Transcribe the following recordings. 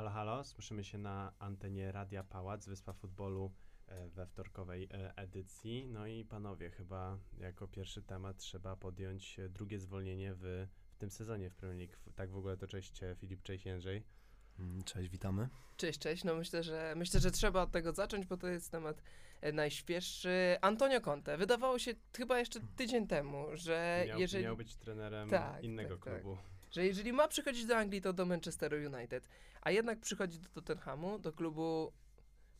Halo, halo, słyszymy się na antenie Radia Pałac, Wyspa Futbolu e, we wtorkowej e, edycji. No i panowie, chyba jako pierwszy temat trzeba podjąć e, drugie zwolnienie w, w tym sezonie w Premier League. Tak w ogóle to cześć Filip, cześć Jędrzej. Mm, Cześć, witamy. Cześć, cześć. No myślę, że myślę, że trzeba od tego zacząć, bo to jest temat najświeższy. Antonio Conte. Wydawało się chyba jeszcze tydzień temu, że Miał, jeżeli, miał być trenerem Tak, innego tak, tak. Że jeżeli ma przychodzić do Anglii, to do Manchesteru United, a jednak przychodzi do Tottenhamu, do klubu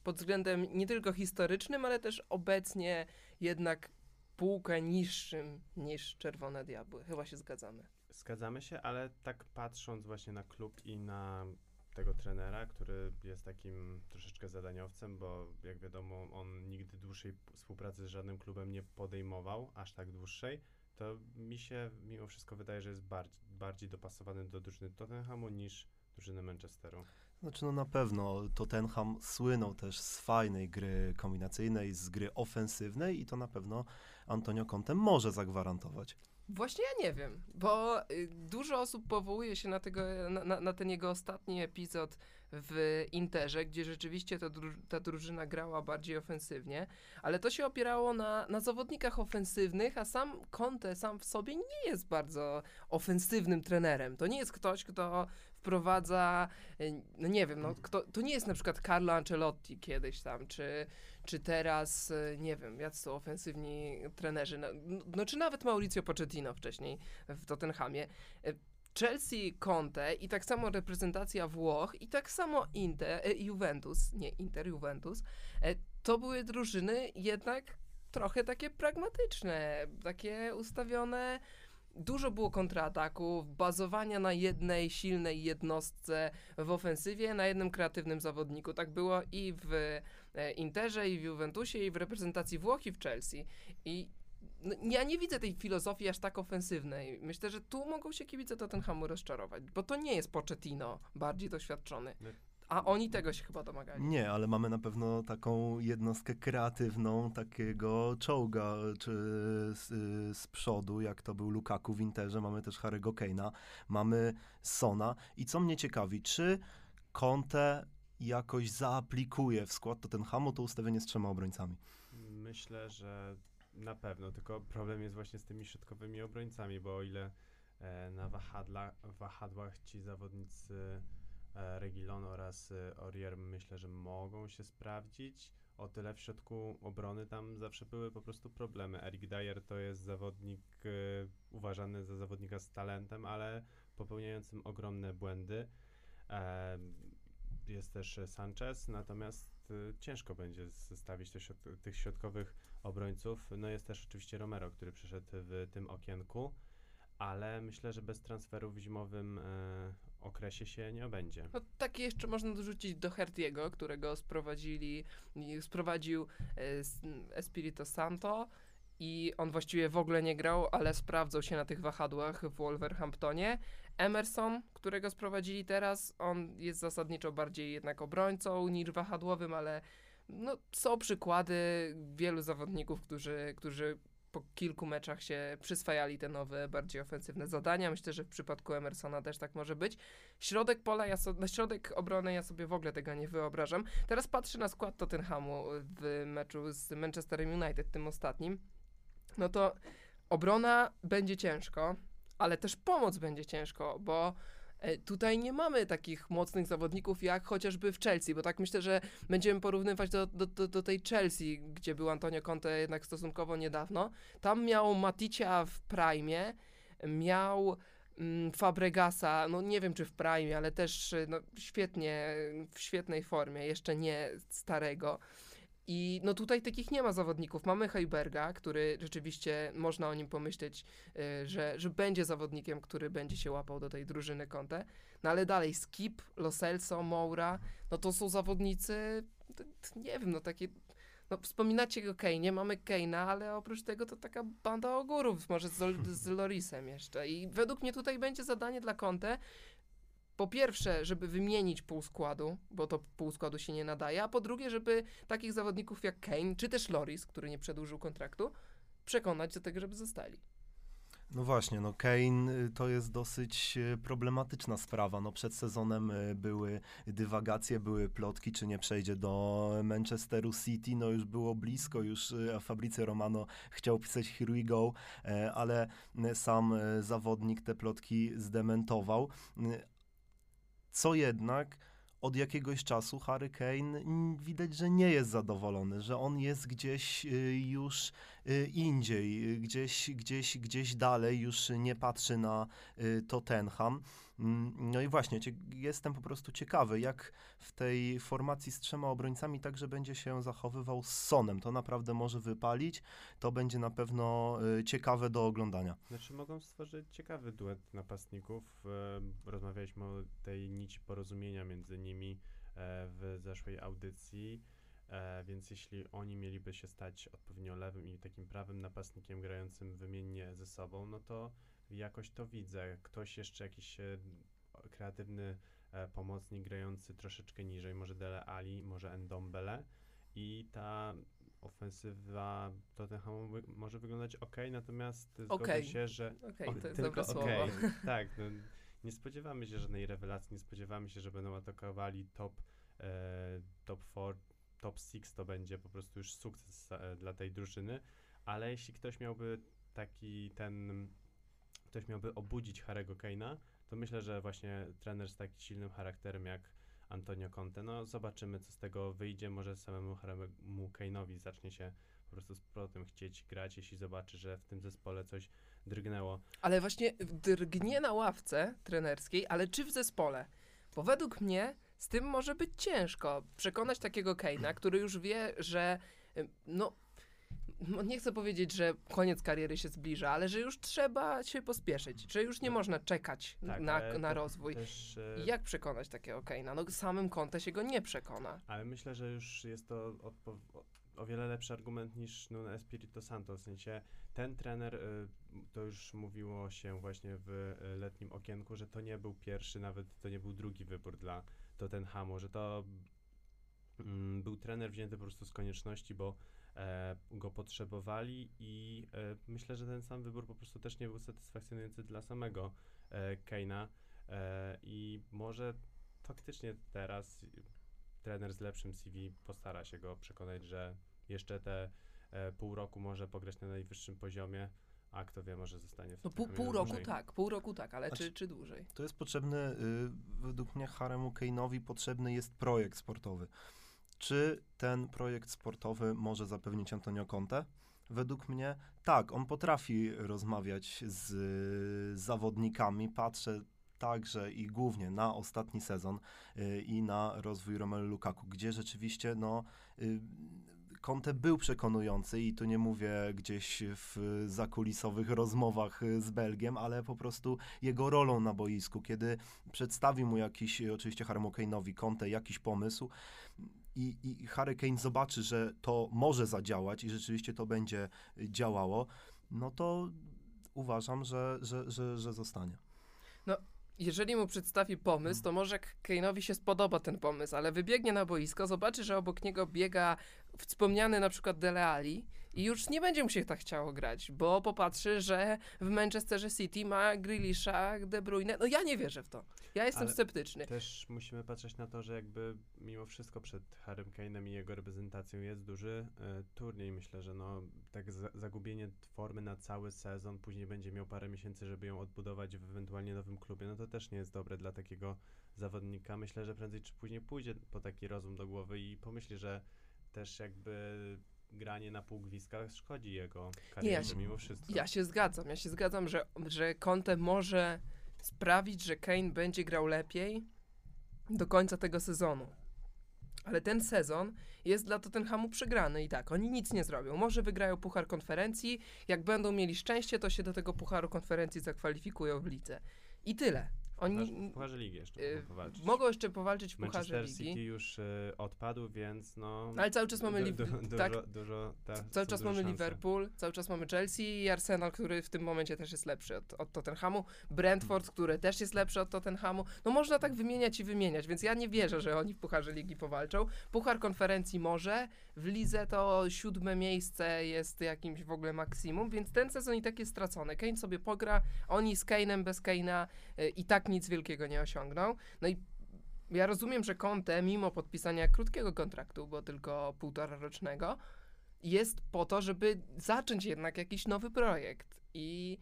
pod względem nie tylko historycznym, ale też obecnie jednak półkę niższym niż Czerwone Diabły. Chyba się zgadzamy. Zgadzamy się, ale tak patrząc właśnie na klub i na tego trenera, który jest takim troszeczkę zadaniowcem, bo jak wiadomo, on nigdy dłuższej współpracy z żadnym klubem nie podejmował, aż tak dłuższej, to mi się mimo wszystko wydaje, że jest bardziej, bardziej dopasowany do drużyny Tottenhamu niż drużyny Manchesteru. Znaczy, no na pewno Tottenham słynął też z fajnej gry kombinacyjnej, z gry ofensywnej i to na pewno Antonio Conte może zagwarantować. Właśnie ja nie wiem, bo y, dużo osób powołuje się na, tego, na, na, na ten jego ostatni epizod w Interze, gdzie rzeczywiście ta, dru, ta drużyna grała bardziej ofensywnie, ale to się opierało na, na zawodnikach ofensywnych, a sam Conte sam w sobie nie jest bardzo ofensywnym trenerem. To nie jest ktoś, kto wprowadza, y, no nie wiem, no, kto, to nie jest na przykład Carlo Ancelotti kiedyś tam, czy, czy teraz, y, nie wiem, jacy są ofensywni trenerzy, no, no czy nawet Mauricio Pochettino wcześniej w Tottenhamie. Chelsea, Conte i tak samo reprezentacja Włoch i tak samo Inter, e, Juventus, nie Inter, Juventus, e, to były drużyny jednak trochę takie pragmatyczne, takie ustawione Dużo było kontrataków, bazowania na jednej silnej jednostce w ofensywie, na jednym kreatywnym zawodniku. Tak było i w e, Interze, i w Juventusie, i w reprezentacji Włoch, i w Chelsea. I no, ja nie widzę tej filozofii aż tak ofensywnej. Myślę, że tu mogą się kibice Tottenhamu rozczarować, bo to nie jest Pochettino bardziej doświadczony. A oni tego się chyba domagali. Nie, ale mamy na pewno taką jednostkę kreatywną, takiego czołga czy z, z przodu, jak to był Lukaku w Interze, mamy też Harry'ego Kane'a, mamy Sona. I co mnie ciekawi, czy Conte jakoś zaaplikuje w skład Tottenhamu to ustawienie z trzema obrońcami? Myślę, że na pewno, tylko problem jest właśnie z tymi środkowymi obrońcami, bo o ile e, na wahadla, wahadłach ci zawodnicy e, Regilon oraz e, Aurier myślę, że mogą się sprawdzić, o tyle w środku obrony tam zawsze były po prostu problemy. Eric Dyer to jest zawodnik e, uważany za zawodnika z talentem, ale popełniającym ogromne błędy. E, jest też Sanchez, natomiast e, ciężko będzie zestawić te środ- tych środkowych obrońców. No jest też oczywiście Romero, który przyszedł w tym okienku, ale myślę, że bez transferu w zimowym e, okresie się nie obędzie. No takie jeszcze można dorzucić do Hertiego, którego sprowadzili, sprowadził s- Espirito Santo i on właściwie w ogóle nie grał, ale sprawdzał się na tych wahadłach w Wolverhamptonie. Emerson, którego sprowadzili teraz, on jest zasadniczo bardziej jednak obrońcą niż wahadłowym, ale no, są przykłady wielu zawodników, którzy, którzy po kilku meczach się przyswajali te nowe, bardziej ofensywne zadania. Myślę, że w przypadku Emersona też tak może być. Środek pola, ja so, na środek obrony ja sobie w ogóle tego nie wyobrażam. Teraz patrzę na skład Tottenhamu w meczu z Manchesterem United, tym ostatnim. No to obrona będzie ciężko, ale też pomoc będzie ciężko, bo tutaj nie mamy takich mocnych zawodników jak chociażby w Chelsea, bo tak myślę, że będziemy porównywać do, do, do, do tej Chelsea, gdzie był Antonio Conte jednak stosunkowo niedawno. Tam miał Maticia w prime, miał mm, Fabregasa, no nie wiem czy w prime, ale też no, świetnie, w świetnej formie, jeszcze nie starego. I no tutaj takich nie ma zawodników. Mamy Heiberga, który rzeczywiście można o nim pomyśleć, y, że, że będzie zawodnikiem, który będzie się łapał do tej drużyny Conte. No ale dalej Skip, Lo Celso, Moura, no to są zawodnicy, nie wiem, no takie no wspominacie o Kane'ie, mamy Kane'a, ale oprócz tego to taka banda ogórów, może z, z Lorisem jeszcze. I według mnie tutaj będzie zadanie dla Conte, po pierwsze, żeby wymienić pół składu, bo to pół składu się nie nadaje, a po drugie, żeby takich zawodników jak Kane, czy też Loris, który nie przedłużył kontraktu, przekonać do tego, żeby zostali. No właśnie, no Kane y, to jest dosyć y, problematyczna sprawa. No przed sezonem y, były dywagacje, były plotki, czy nie przejdzie do Manchesteru City. No już było blisko, już Fabrizio Romano chciał pisać Here we go, ale sam zawodnik te plotki zdementował. Co jednak od jakiegoś czasu Harry Kane widać, że nie jest zadowolony, że on jest gdzieś y, już y, indziej, gdzieś, gdzieś, gdzieś dalej, już nie patrzy na y, Tottenham. Mm, No i właśnie, jestem po prostu ciekawy, jak w tej formacji z trzema obrońcami także będzie się zachowywał z Sonem. To naprawdę może wypalić, to będzie na pewno y, ciekawe do oglądania. Znaczy mogą stworzyć ciekawy duet napastników. E, Rozmawialiśmy o tej nici porozumienia między nimi e, w zeszłej audycji, e, więc jeśli oni mieliby się stać odpowiednio lewym i takim prawym napastnikiem grającym wymiennie ze sobą, no to jakoś to widzę. Ktoś jeszcze jakiś e, kreatywny e, pomocnik grający troszeczkę niżej, może Dele Ali, może Endombele i ta ofensywa Tottenhamu wy- może wyglądać ok, natomiast zgodzę się, że Okej, o, to jest dobre słowo. Tak, no, nie spodziewamy się żadnej rewelacji, nie spodziewamy się, że będą atakowali top, e, top 4, top 6 to będzie po prostu już sukces e, dla tej drużyny, ale jeśli ktoś miałby taki ten, ktoś miałby obudzić Harego Kane'a, to myślę, że właśnie trener z tak silnym charakterem jak Antonio Conte, no zobaczymy co z tego wyjdzie, może samemu Haremu Kane'owi zacznie się po prostu z powrotem chcieć grać, jeśli zobaczy, że w tym zespole coś drgnęło. Ale właśnie drgnie na ławce trenerskiej, ale czy w zespole? Bo według mnie z tym może być ciężko przekonać takiego Keina, który już wie, że y, no nie chcę powiedzieć, że koniec kariery się zbliża, ale że już trzeba się pospieszyć, że już nie No, można czekać tak, na, na rozwój. Też, e, Jak przekonać takiego Keina? No samym Conte się go nie przekona. Ale myślę, że już jest to o, wiele lepszy argument niż Nuno Espirito Santo. W sensie ten trener, y, to już mówiło się właśnie w y, letnim okienku, że to nie był pierwszy, nawet to nie był drugi wybór dla Tottenhamu, że to mm, był trener wzięty po prostu z konieczności, bo go potrzebowali i e, myślę, że ten sam wybór po prostu też nie był satysfakcjonujący dla samego e, Keina e, i może faktycznie teraz trener z lepszym CV postara się go przekonać, że jeszcze te e, pół roku może pograć na najwyższym poziomie, a kto wie, może zostanie w No pół, pół roku dłużej. tak, pół roku tak, ale Znaczy- czy, czy dłużej? To jest potrzebny, y, według mnie Haremu Kane'owi potrzebny jest projekt sportowy. Czy ten projekt sportowy może zapewnić Antonio Conte? Według mnie tak, on potrafi rozmawiać z zawodnikami. Patrzę także i głównie na ostatni sezon y, i na rozwój Romelu Lukaku, gdzie rzeczywiście no, y, Conte był przekonujący i tu nie mówię gdzieś w zakulisowych rozmowach z Belgiem, ale po prostu jego rolą na boisku, kiedy przedstawi mu jakiś, oczywiście Haremu Kane'owi Conte, jakiś pomysł i, i Harry Kane zobaczy, że to może zadziałać i rzeczywiście to będzie działało, no to uważam, że, że, że, że zostanie. jeżeli mu przedstawi pomysł, to może Kane'owi się spodoba ten pomysł, ale wybiegnie na boisko, zobaczy, że obok niego biega wspomniany na przykład Dele Alli i już nie będzie mu się tak chciało grać, bo popatrzy, że w Manchesterze City ma Grealisha, De Bruyne. No ja nie wierzę w to. Ja jestem Ale- sceptyczny. Też musimy patrzeć na to, że jakby mimo wszystko przed Harrym Kane'em i jego reprezentacją jest duży e, turniej. Myślę, że no tak za, zagubienie formy na cały sezon, później będzie miał parę miesięcy, żeby ją odbudować w ewentualnie nowym klubie, no to też nie jest dobre dla takiego zawodnika. Myślę, że prędzej czy później pójdzie po taki rozum do głowy i pomyśli, że też jakby granie na półgwizdkach szkodzi jego karierze się- mimo wszystko. Ja się zgadzam, ja się zgadzam, że, że Conte może sprawić, że Kane będzie grał lepiej do końca tego sezonu. Ale ten sezon jest dla Tottenhamu przegrany i tak, oni nic nie zrobią. Może wygrają Puchar Konferencji, jak będą mieli szczęście, to się do tego Pucharu Konferencji zakwalifikują w lidze. I tyle. Oni w Pucharze Ligi jeszcze y, mogą powalczyć. mogą jeszcze powalczyć w Pucharze Manchester Ligi. City już y, odpadł, więc no... Ale cały czas mamy du- Liv- du- tak, dużo, dużo, ta, cały czas mamy szanse. Liverpool, cały czas mamy Chelsea i Arsenal, który w tym momencie też jest lepszy od, od Tottenhamu. Brentford, który też jest lepszy od Tottenhamu. No można tak wymieniać i wymieniać, więc ja nie wierzę, że oni w Pucharze Ligi powalczą. Puchar Konferencji może, w Lidze to siódme miejsce jest jakimś w ogóle maksimum, więc ten sezon i tak jest stracony. Kane sobie pogra, oni z Kane'em bez Kane'a i tak nic wielkiego nie osiągną. No i ja rozumiem, że Conte, mimo podpisania krótkiego kontraktu, bo tylko półtora rocznego, jest po to, żeby zacząć jednak jakiś nowy projekt. I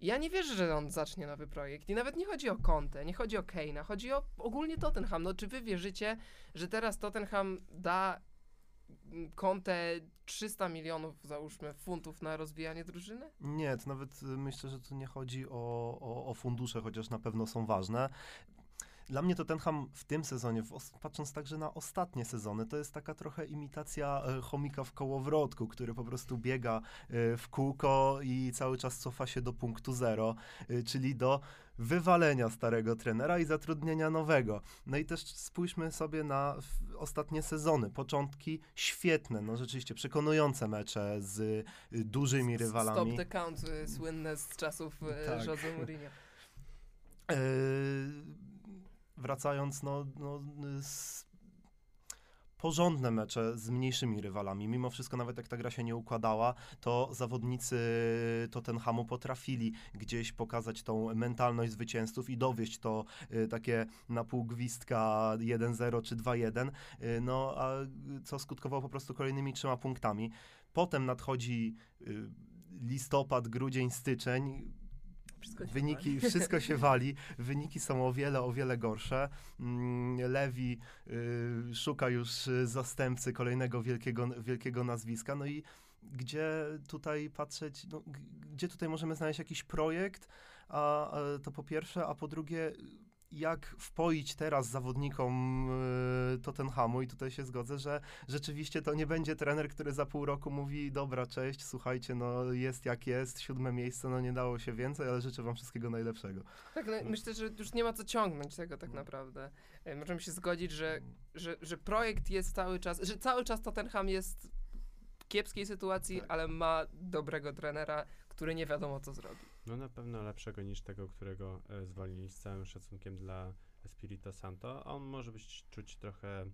ja nie wierzę, że on zacznie nowy projekt. I nawet nie chodzi o Conte, nie chodzi o Kane'a, chodzi o ogólnie Tottenham. No czy wy wierzycie, że teraz Tottenham da Conte 300 milionów, załóżmy, funtów na rozwijanie drużyny? Nie, to nawet y, myślę, że tu nie chodzi o, o, o fundusze, chociaż na pewno są ważne. Dla mnie Tottenham w tym sezonie, w patrząc także na ostatnie sezony, to jest taka trochę imitacja e, chomika w kołowrotku, który po prostu biega e, w kółko i cały czas cofa się do punktu zero, e, czyli do wywalenia starego trenera i zatrudnienia nowego. No i też spójrzmy sobie na ostatnie sezony. Początki świetne, no rzeczywiście przekonujące mecze z dużymi rywalami. Stop the count, słynne z czasów Tak. Jose Mourinho. Wracając, no, no porządne mecze z mniejszymi rywalami. Mimo wszystko, nawet jak ta gra się nie układała, to zawodnicy Tottenhamu potrafili gdzieś pokazać tą mentalność zwycięzców i dowieść to y, takie na pół gwizdka 1-0 czy 2-1, y, no a co skutkowało po prostu kolejnymi trzema punktami. Potem nadchodzi y, listopad, grudzień, styczeń, Wszystko się Wyniki, wszystko się wali, wyniki są o wiele, o wiele gorsze. Mm, Lewi y, szuka już zastępcy kolejnego wielkiego, wielkiego nazwiska. No i gdzie tutaj patrzeć, no, gdzie tutaj możemy znaleźć jakiś projekt, a, a to po pierwsze, a po drugie, jak wpoić teraz zawodnikom y, Tottenhamu i tutaj się zgodzę, że rzeczywiście to nie będzie trener, który za pół roku mówi, dobra, cześć, słuchajcie, no jest jak jest, siódme miejsce, no nie dało się więcej, ale życzę wam wszystkiego najlepszego. Tak, no, myślę, że już nie ma co ciągnąć tego tak naprawdę. E, Możemy się zgodzić, że, że, że projekt jest cały czas, że cały czas Tottenham jest w kiepskiej sytuacji, Tak. ale ma dobrego trenera, który nie wiadomo co zrobi. No na pewno lepszego niż tego, którego e, zwolnili z całym szacunkiem dla Espirito Santo. On może być czuć trochę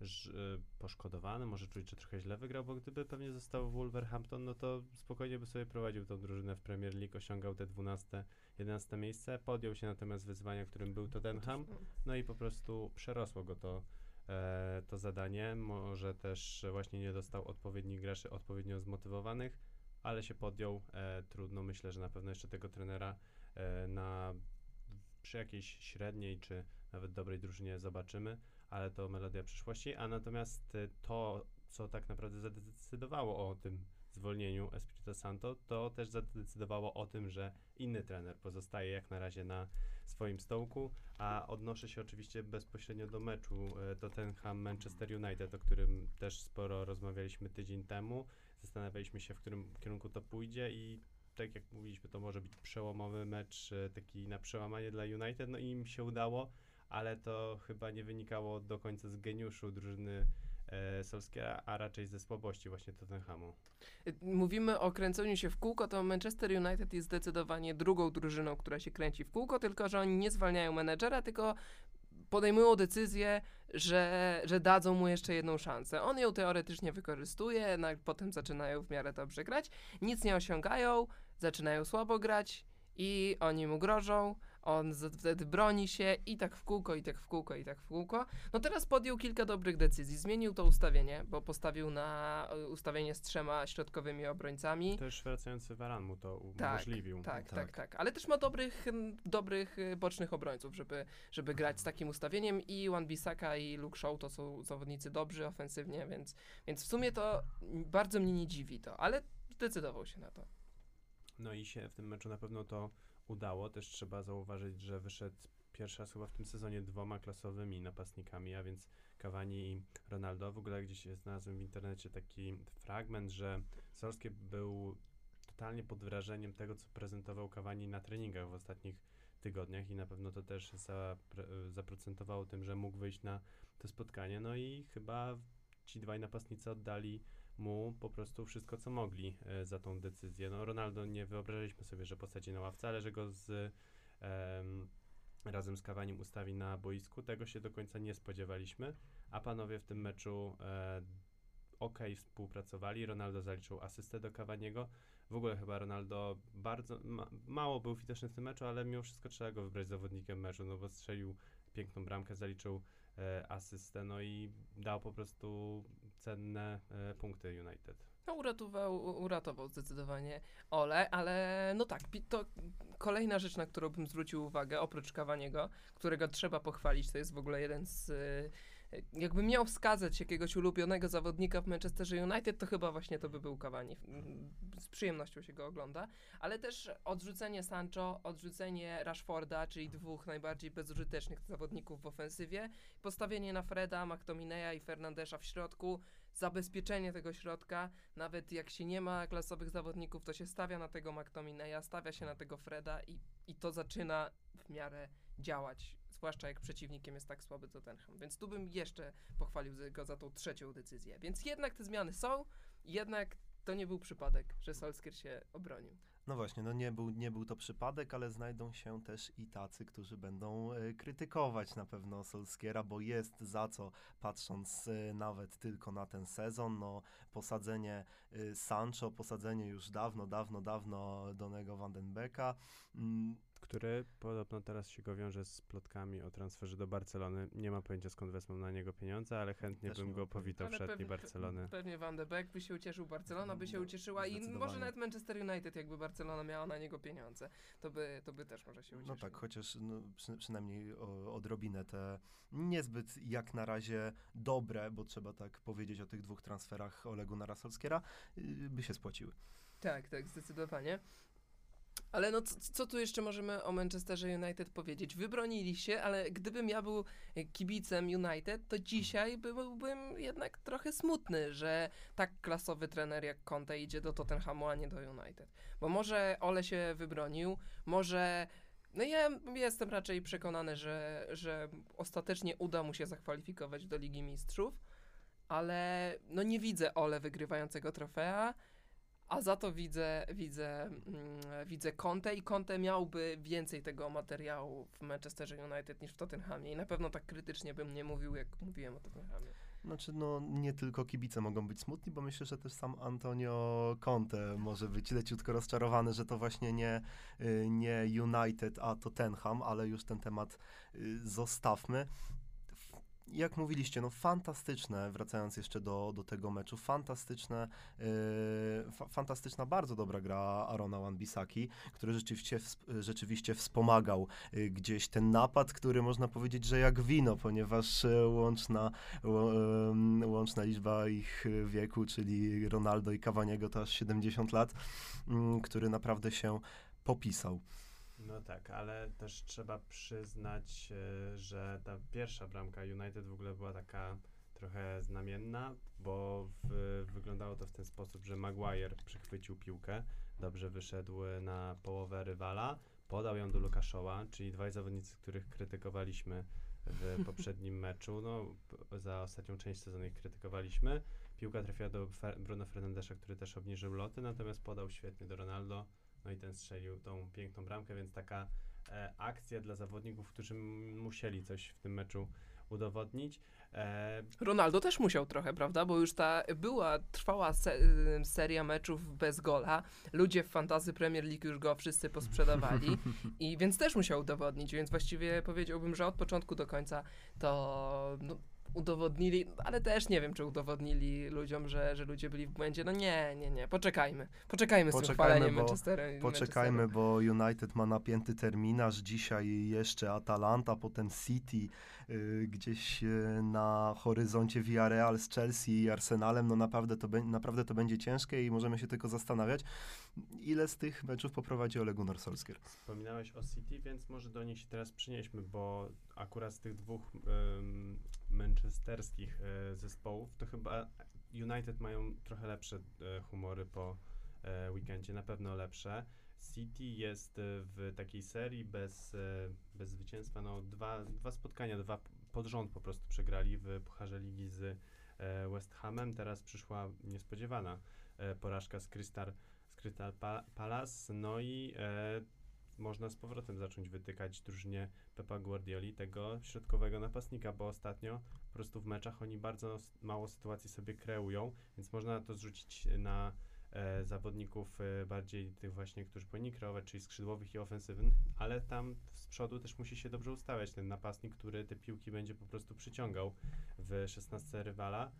ż, e, poszkodowany, może czuć, że trochę źle wygrał, bo gdyby pewnie został w Wolverhampton, no to spokojnie by sobie prowadził tą drużynę w Premier League, osiągał te 12, 11 miejsce, podjął się natomiast wyzwania, którym był Tottenham, no i po prostu przerosło go to, e, to zadanie. Może też właśnie nie dostał odpowiednich graczy, odpowiednio zmotywowanych, ale się podjął. E, trudno, myślę, że na pewno jeszcze tego trenera e, na, przy jakiejś średniej czy nawet dobrej drużynie zobaczymy, ale to melodia przyszłości. A natomiast e, to, co tak naprawdę zadecydowało o tym zwolnieniu Espirito Santo, to też zadecydowało o tym, że inny trener pozostaje jak na razie na swoim stołku, a odnoszę się oczywiście bezpośrednio do meczu Tottenham-Manchester United, o którym też sporo rozmawialiśmy tydzień temu. Zastanawialiśmy się, w którym kierunku to pójdzie i tak jak mówiliśmy, to może być przełomowy mecz, e, taki na przełamanie dla United, no i im się udało, ale to chyba nie wynikało do końca z geniuszu drużyny e, Solskiera, a raczej ze słabości właśnie Tottenhamu. Y, Mówimy o kręceniu się w kółko, to Manchester United jest zdecydowanie drugą drużyną, która się kręci w kółko, tylko że oni nie zwalniają menedżera, tylko podejmują decyzję, że, że dadzą mu jeszcze jedną szansę. On ją teoretycznie wykorzystuje, no, potem zaczynają w miarę dobrze grać, nic nie osiągają, zaczynają słabo grać i oni mu grożą, on wtedy broni się i tak w kółko, i tak w kółko, i tak w kółko. No teraz podjął kilka dobrych decyzji. Zmienił to ustawienie, bo postawił na y, ustawienie z trzema środkowymi obrońcami. Też wracający Varan mu to Tak, umożliwił. Tak, tak, Tak. tak, Ale też ma dobrych, dobrych y, bocznych obrońców, żeby, żeby grać z takim ustawieniem. I Wan Bissaka i Luke Shaw to są zawodnicy dobrzy ofensywnie, więc, więc w sumie to bardzo mnie nie dziwi to, ale zdecydował się na to. No i się w tym meczu na pewno to udało. Też trzeba zauważyć, że wyszedł pierwszy raz chyba w tym sezonie dwoma klasowymi napastnikami, a więc Cavani i Ronaldo. W ogóle gdzieś znalazłem w internecie taki fragment, że Solskjaer był totalnie pod wrażeniem tego, co prezentował Cavani na treningach w ostatnich tygodniach i na pewno to też zaprocentowało tym, że mógł wyjść na to spotkanie. No i chyba ci dwaj napastnicy oddali mu po prostu wszystko, co mogli e, za tą decyzję. No Ronaldo nie wyobrażaliśmy sobie, że posadzi na ławce, ale że go z em, razem z Kawaniem ustawi na boisku, tego się do końca nie spodziewaliśmy, a panowie w tym meczu e, ok współpracowali. Ronaldo zaliczył asystę do Kawaniego. W ogóle chyba Ronaldo bardzo ma, mało był widoczny w tym meczu, ale mimo wszystko trzeba go wybrać zawodnikiem meczu, no bo strzelił piękną bramkę, zaliczył asystę, no i dał po prostu cenne e, punkty United. No, uratował, uratował zdecydowanie Ole, ale no tak, to kolejna rzecz, na którą bym zwrócił uwagę, oprócz Kawaniego, którego trzeba pochwalić, to jest w ogóle jeden z... y, Jakbym miał wskazać jakiegoś ulubionego zawodnika w Manchesterze United, to chyba właśnie to by był Cavani. Z przyjemnością się go ogląda. Ale też odrzucenie Sancho, odrzucenie Rashforda, czyli dwóch najbardziej bezużytecznych zawodników w ofensywie, postawienie na Freda, McTominaya i Fernandesza w środku, zabezpieczenie tego środka, nawet jak się nie ma klasowych zawodników, to się stawia na tego McTominaya, stawia się na tego Freda i, i to zaczyna w miarę działać, zwłaszcza jak przeciwnikiem jest tak słaby Tottenham. Więc tu bym jeszcze pochwalił go za tą trzecią decyzję. Więc jednak te zmiany są, jednak to nie był przypadek, że Solskjaer się obronił. No właśnie, no nie był, nie był to przypadek, ale znajdą się też i tacy, którzy będą e, krytykować na pewno Solskiera, bo jest za co, patrząc e, nawet tylko na ten sezon, no posadzenie e, Sancho, posadzenie już dawno, dawno, dawno Donego Vandenbecka, mm, który podobno teraz się go wiąże z plotkami o transferze do Barcelony. Nie ma pojęcia skąd wezmą na niego pieniądze, ale chętnie Też bym go powitał w szatni pewnie- Barcelony. Pewnie Van de Beek by się ucieszył, Barcelona by się No, ucieszyła i może nawet Manchester United, jakby Barcelona miała na niego pieniądze, to by, to by też może się ucieszył. No tak, chociaż no, przy, przynajmniej o, odrobinę te niezbyt jak na razie dobre, bo trzeba tak powiedzieć o tych dwóch transferach Olegu na Solskiera, y, by się spłaciły. Tak, tak, zdecydowanie. Ale no, c- co tu jeszcze możemy o Manchesterze United powiedzieć? Wybronili się, ale gdybym ja był kibicem United, to dzisiaj byłbym jednak trochę smutny, że tak klasowy trener jak Conte idzie do Tottenhamu, a nie do United. Bo może Ole się wybronił, może... No ja jestem raczej przekonany, że, że ostatecznie uda mu się zakwalifikować do Ligi Mistrzów, ale no nie widzę Ole wygrywającego trofea, a za to widzę, widzę, mm, widzę Conte i Conte miałby więcej tego materiału w Manchesterze United niż w Tottenhamie i na pewno tak krytycznie bym nie mówił, jak mówiłem o Tottenhamie. Znaczy, no nie tylko kibice mogą być smutni, bo myślę, że też sam Antonio Conte może być leciutko rozczarowany, że to właśnie nie, y, nie United, a Tottenham, ale już ten temat y, zostawmy. Jak mówiliście, no fantastyczne, wracając jeszcze do, do tego meczu, fantastyczne, y, fa, fantastyczna, bardzo dobra gra Arona Wan-Bissaki, który rzeczywiście, rzeczywiście wspomagał y, gdzieś ten napad, który można powiedzieć, że jak wino, ponieważ y, łączna, em, łączna liczba ich wieku, czyli Ronaldo i Cavaniego to aż 70 lat, mm, który naprawdę się popisał. No tak, ale też trzeba przyznać, e, że ta pierwsza bramka United w ogóle była taka trochę znamienna, bo w, wyglądało to w ten sposób, że Maguire przechwycił piłkę, dobrze wyszedł na połowę rywala, podał ją do Lukaszoła, czyli dwaj zawodnicy, których krytykowaliśmy w poprzednim meczu. No, za ostatnią część sezonu ich krytykowaliśmy. Piłka trafiła do Fer- Bruno Fernandesza, który też obniżył loty, natomiast podał świetnie do Ronaldo. No i ten strzelił tą piękną bramkę, więc taka e, akcja dla zawodników, którzy musieli coś w tym meczu udowodnić. E, Ronaldo też musiał trochę, prawda? Bo już ta była, trwała se, y, seria meczów bez gola. Ludzie w Fantasy Premier League już go wszyscy posprzedawali. I więc też musiał udowodnić. Więc właściwie powiedziałbym, że od początku do końca to no, udowodnili, ale też nie wiem, czy udowodnili ludziom, że, że ludzie byli w błędzie. No nie, nie, nie. Poczekajmy. Poczekajmy z tym Poczekajmy, chwaleniem bo- Manchesterem. Poczekajmy, bo United ma napięty terminarz. Dzisiaj jeszcze Atalanta, potem City, gdzieś y, na horyzoncie Villarreal z Chelsea i Arsenalem. No naprawdę to, naprawdę to będzie ciężkie i możemy się tylko zastanawiać, ile z tych meczów poprowadzi Ole Gunnar Solskjaer. Wspominałeś o City, więc może do nich się teraz przynieśmy, bo akurat z tych dwóch manchesterskich e, zespołów, to chyba United mają trochę lepsze e, humory po e, weekendzie, na pewno lepsze. City jest e, w takiej serii bez, e, bez zwycięstwa. No, dwa, dwa spotkania, dwa pod rząd po prostu przegrali w Pucharze Ligi z e, West Hamem. Teraz przyszła niespodziewana porażka z Crystal, z Crystal Pa- Palace. No i można z powrotem zacząć wytykać drużynie Pepa Guardioli, tego środkowego napastnika, bo ostatnio po prostu w meczach oni bardzo mało sytuacji sobie kreują, więc można to zrzucić na e, zawodników e, bardziej tych właśnie, którzy powinni kreować, czyli skrzydłowych i ofensywnych, ale tam z przodu też musi się dobrze ustawiać ten napastnik, który te piłki będzie po prostu przyciągał w 16 rywala.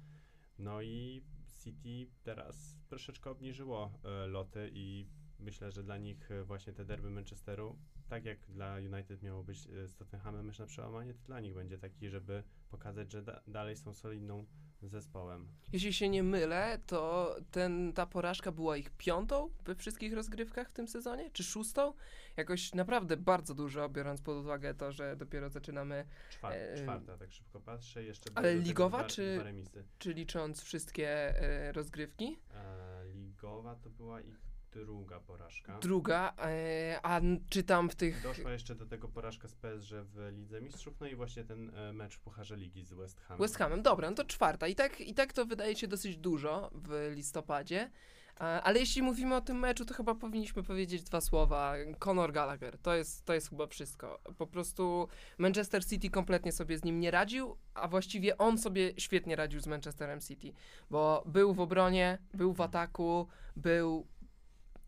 No i City teraz troszeczkę obniżyło e, loty i myślę, że dla nich e, właśnie te derby Manchesteru, tak jak dla United miało być e, z Tottenhamem mecz na przełamanie, to dla nich będzie taki, żeby pokazać, że da- dalej są solidną zespołem. Jeśli się nie mylę, to ten, ta porażka była ich piątą we wszystkich rozgrywkach w tym sezonie, czy szóstą? Jakoś naprawdę bardzo dużo, biorąc pod uwagę to, że dopiero zaczynamy, Czwarta, E, czwarta tak szybko patrzę. Jeszcze ale ligowa, dwa, czy- Dwa czy licząc wszystkie e, rozgrywki. E, ligowa to była ich druga porażka. Druga, e, a n- czy tam w tych... Doszła jeszcze do tego porażka z PSG w Lidze Mistrzów, no i właśnie ten e, mecz w Pucharze Ligi z West Hamem. West Hamem, dobra, no to czwarta. I tak, I tak to wydaje się dosyć dużo w listopadzie. A, Ale jeśli mówimy o tym meczu, to chyba powinniśmy powiedzieć dwa słowa. Conor Gallagher, to jest, to jest chyba wszystko. Po prostu Manchester City kompletnie sobie z nim nie radził, a właściwie on sobie świetnie radził z Manchesterem City, bo był w obronie, był w ataku, był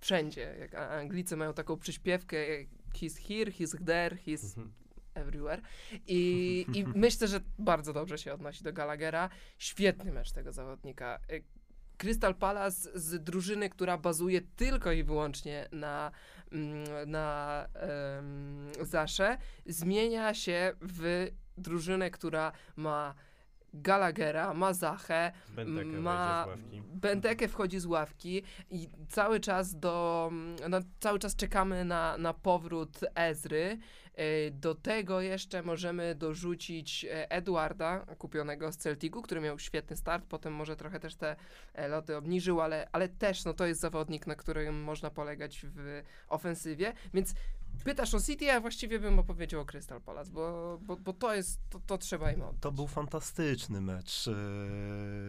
wszędzie. Jak Anglicy mają taką przyśpiewkę, he's here, he's there, he's Mhm. everywhere. I, I myślę, że bardzo dobrze się odnosi do Gallaghera. Świetny mecz tego zawodnika. Y, Crystal Palace z drużyny, która bazuje tylko i wyłącznie na, mm, na um, Zasze, zmienia się w drużynę, która ma Gallaghera, ma Zachę, Benteke ma. Benteke wchodzi z ławki i cały czas do, no, cały czas czekamy na, na powrót Ezry. E, Do tego jeszcze możemy dorzucić e, Eduarda, kupionego z Celticu, który miał świetny start, potem może trochę też te e, loty obniżył, ale, ale też no, to jest zawodnik, na którym można polegać w ofensywie, więc pytasz o City, a właściwie bym opowiedział o Crystal Palace, bo, bo, bo to jest, to, to trzeba im oddać. To był fantastyczny mecz e,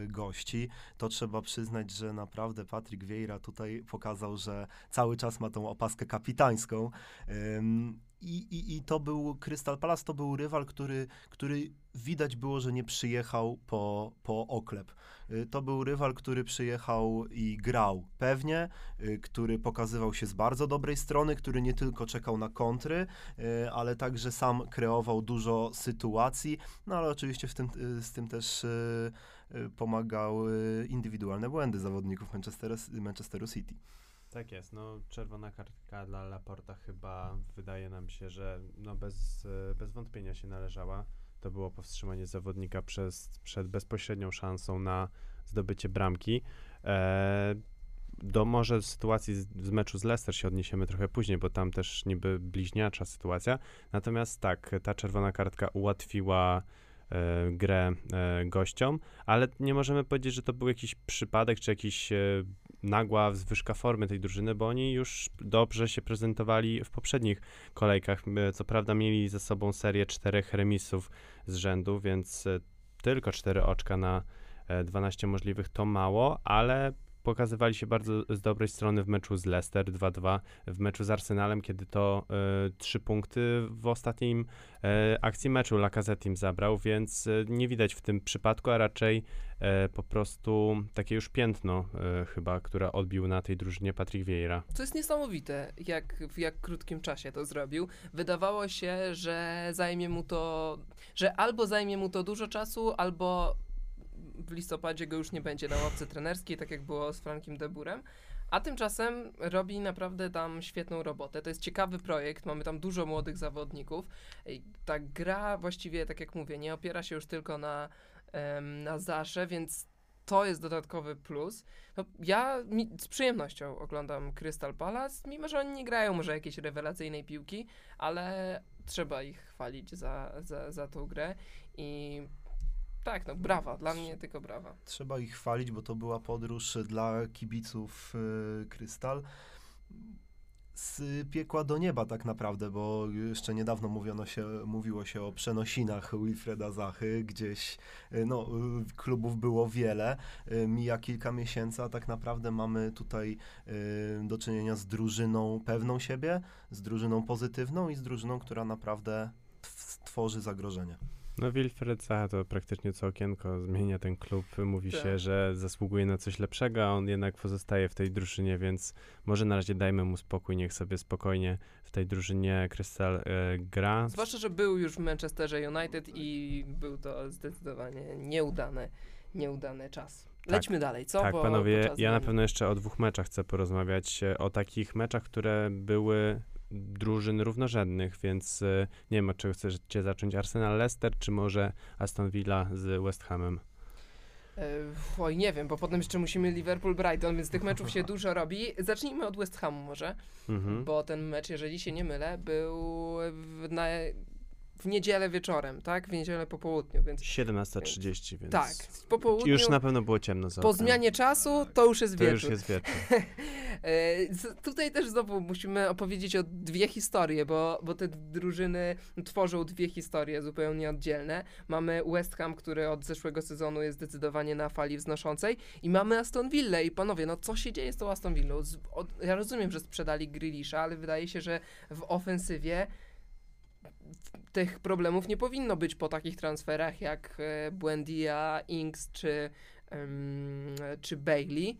gości. To trzeba przyznać, że naprawdę Patryk Vieira tutaj pokazał, że cały czas ma tą opaskę kapitańską. Ym, i, i, I to był Crystal Palace, to był rywal, który, który widać było, że nie przyjechał po, po oklep. Y, To był rywal, który przyjechał i grał pewnie, y, który pokazywał się z bardzo dobrej strony, który nie tylko czekał na kontry, y, ale także sam kreował dużo sytuacji, no ale oczywiście w tym, z tym też pomagały indywidualne błędy zawodników Manchester, Manchesteru City. Tak jest, no czerwona kartka dla Laporta chyba wydaje nam się, że no bez, e, bez wątpienia się należała. To było powstrzymanie zawodnika przez, przed bezpośrednią szansą na zdobycie bramki. E, do może sytuacji z, z meczu z Leicester się odniesiemy trochę później, bo tam też niby bliźniacza sytuacja. Natomiast tak, ta czerwona kartka ułatwiła e, grę e, gościom, ale nie możemy powiedzieć, że to był jakiś przypadek, czy jakiś nagła zwyżka formy tej drużyny, bo oni już dobrze się prezentowali w poprzednich kolejkach. E, Co prawda mieli ze sobą serię czterech remisów z rzędu, więc e, tylko cztery oczka na e, 12 możliwych to mało, ale pokazywali się bardzo z dobrej strony w meczu z Leicester 2-2, w meczu z Arsenalem, kiedy to e, trzy punkty w ostatnim e, akcji meczu Lacazette im zabrał, więc e, nie widać w tym przypadku, a raczej po prostu takie już piętno chyba, które odbił na tej drużynie Patrick Vieira. To jest niesamowite, jak w jak krótkim czasie to zrobił. Wydawało się, że zajmie mu to, że albo zajmie mu to dużo czasu, albo w listopadzie go już nie będzie na ławce trenerskiej, tak jak było z Frankiem Deburem. A tymczasem robi naprawdę tam świetną robotę. To jest ciekawy projekt, mamy tam dużo młodych zawodników. Ta gra właściwie, tak jak mówię, nie opiera się już tylko na, na Zasze, więc to jest dodatkowy plus. No, ja mi, z przyjemnością oglądam Crystal Palace, mimo że oni nie grają może jakiejś rewelacyjnej piłki, ale trzeba ich chwalić za, za, za tą grę i tak, no brawa, dla mnie tylko brawa. Trzeba ich chwalić, bo to była podróż dla kibiców y, Krystal. z piekła do nieba tak naprawdę, bo jeszcze niedawno mówiono się, mówiło się o przenosinach Wilfreda Zachy, gdzieś no, klubów było wiele, mija kilka miesięcy, a tak naprawdę mamy tutaj do czynienia z drużyną pewną siebie, z drużyną pozytywną i z drużyną, która naprawdę tw- tworzy zagrożenie. No Wilfred Zaha to praktycznie co okienko zmienia ten klub. Mówi Tak. się, że zasługuje na coś lepszego, a on jednak pozostaje w tej drużynie, więc może na razie dajmy mu spokój, niech sobie spokojnie w tej drużynie Crystal e, gra. Zwłaszcza, że był już w Manchesterze United i był to zdecydowanie nieudany, nieudany czas. Lećmy dalej, co? tak, Bo- panowie, bo ja na pewno jeszcze o dwóch meczach chcę porozmawiać, e, o takich meczach, które były drużyn równorzędnych, więc e, nie wiem, czego chcecie zacząć, Arsenal-Leicester, czy może Aston Villa z West Hamem? E, Oj, nie wiem, bo potem jeszcze musimy Liverpool-Brighton, więc tych meczów się dużo robi. Zacznijmy od West Hamu może, Mhm. bo ten mecz, jeżeli się nie mylę, był na, w niedzielę wieczorem, tak? W niedzielę po południu, więc 17.30, więc tak, po południu, już na pewno było ciemno za po zmianie czasu to już jest To wieczór. już jest wieczór. E, Tutaj też znowu musimy opowiedzieć o dwie historie, bo, bo te drużyny tworzą dwie historie zupełnie oddzielne. Mamy West Ham, który od zeszłego sezonu jest zdecydowanie na fali wznoszącej i mamy Aston Villa i panowie, no co się dzieje z tą Aston Villą? Z, od, ja rozumiem, że sprzedali Grealisha, ale wydaje się, że w ofensywie tych problemów nie powinno być po takich transferach jak e, Buendia, Inks czy, czy Bailey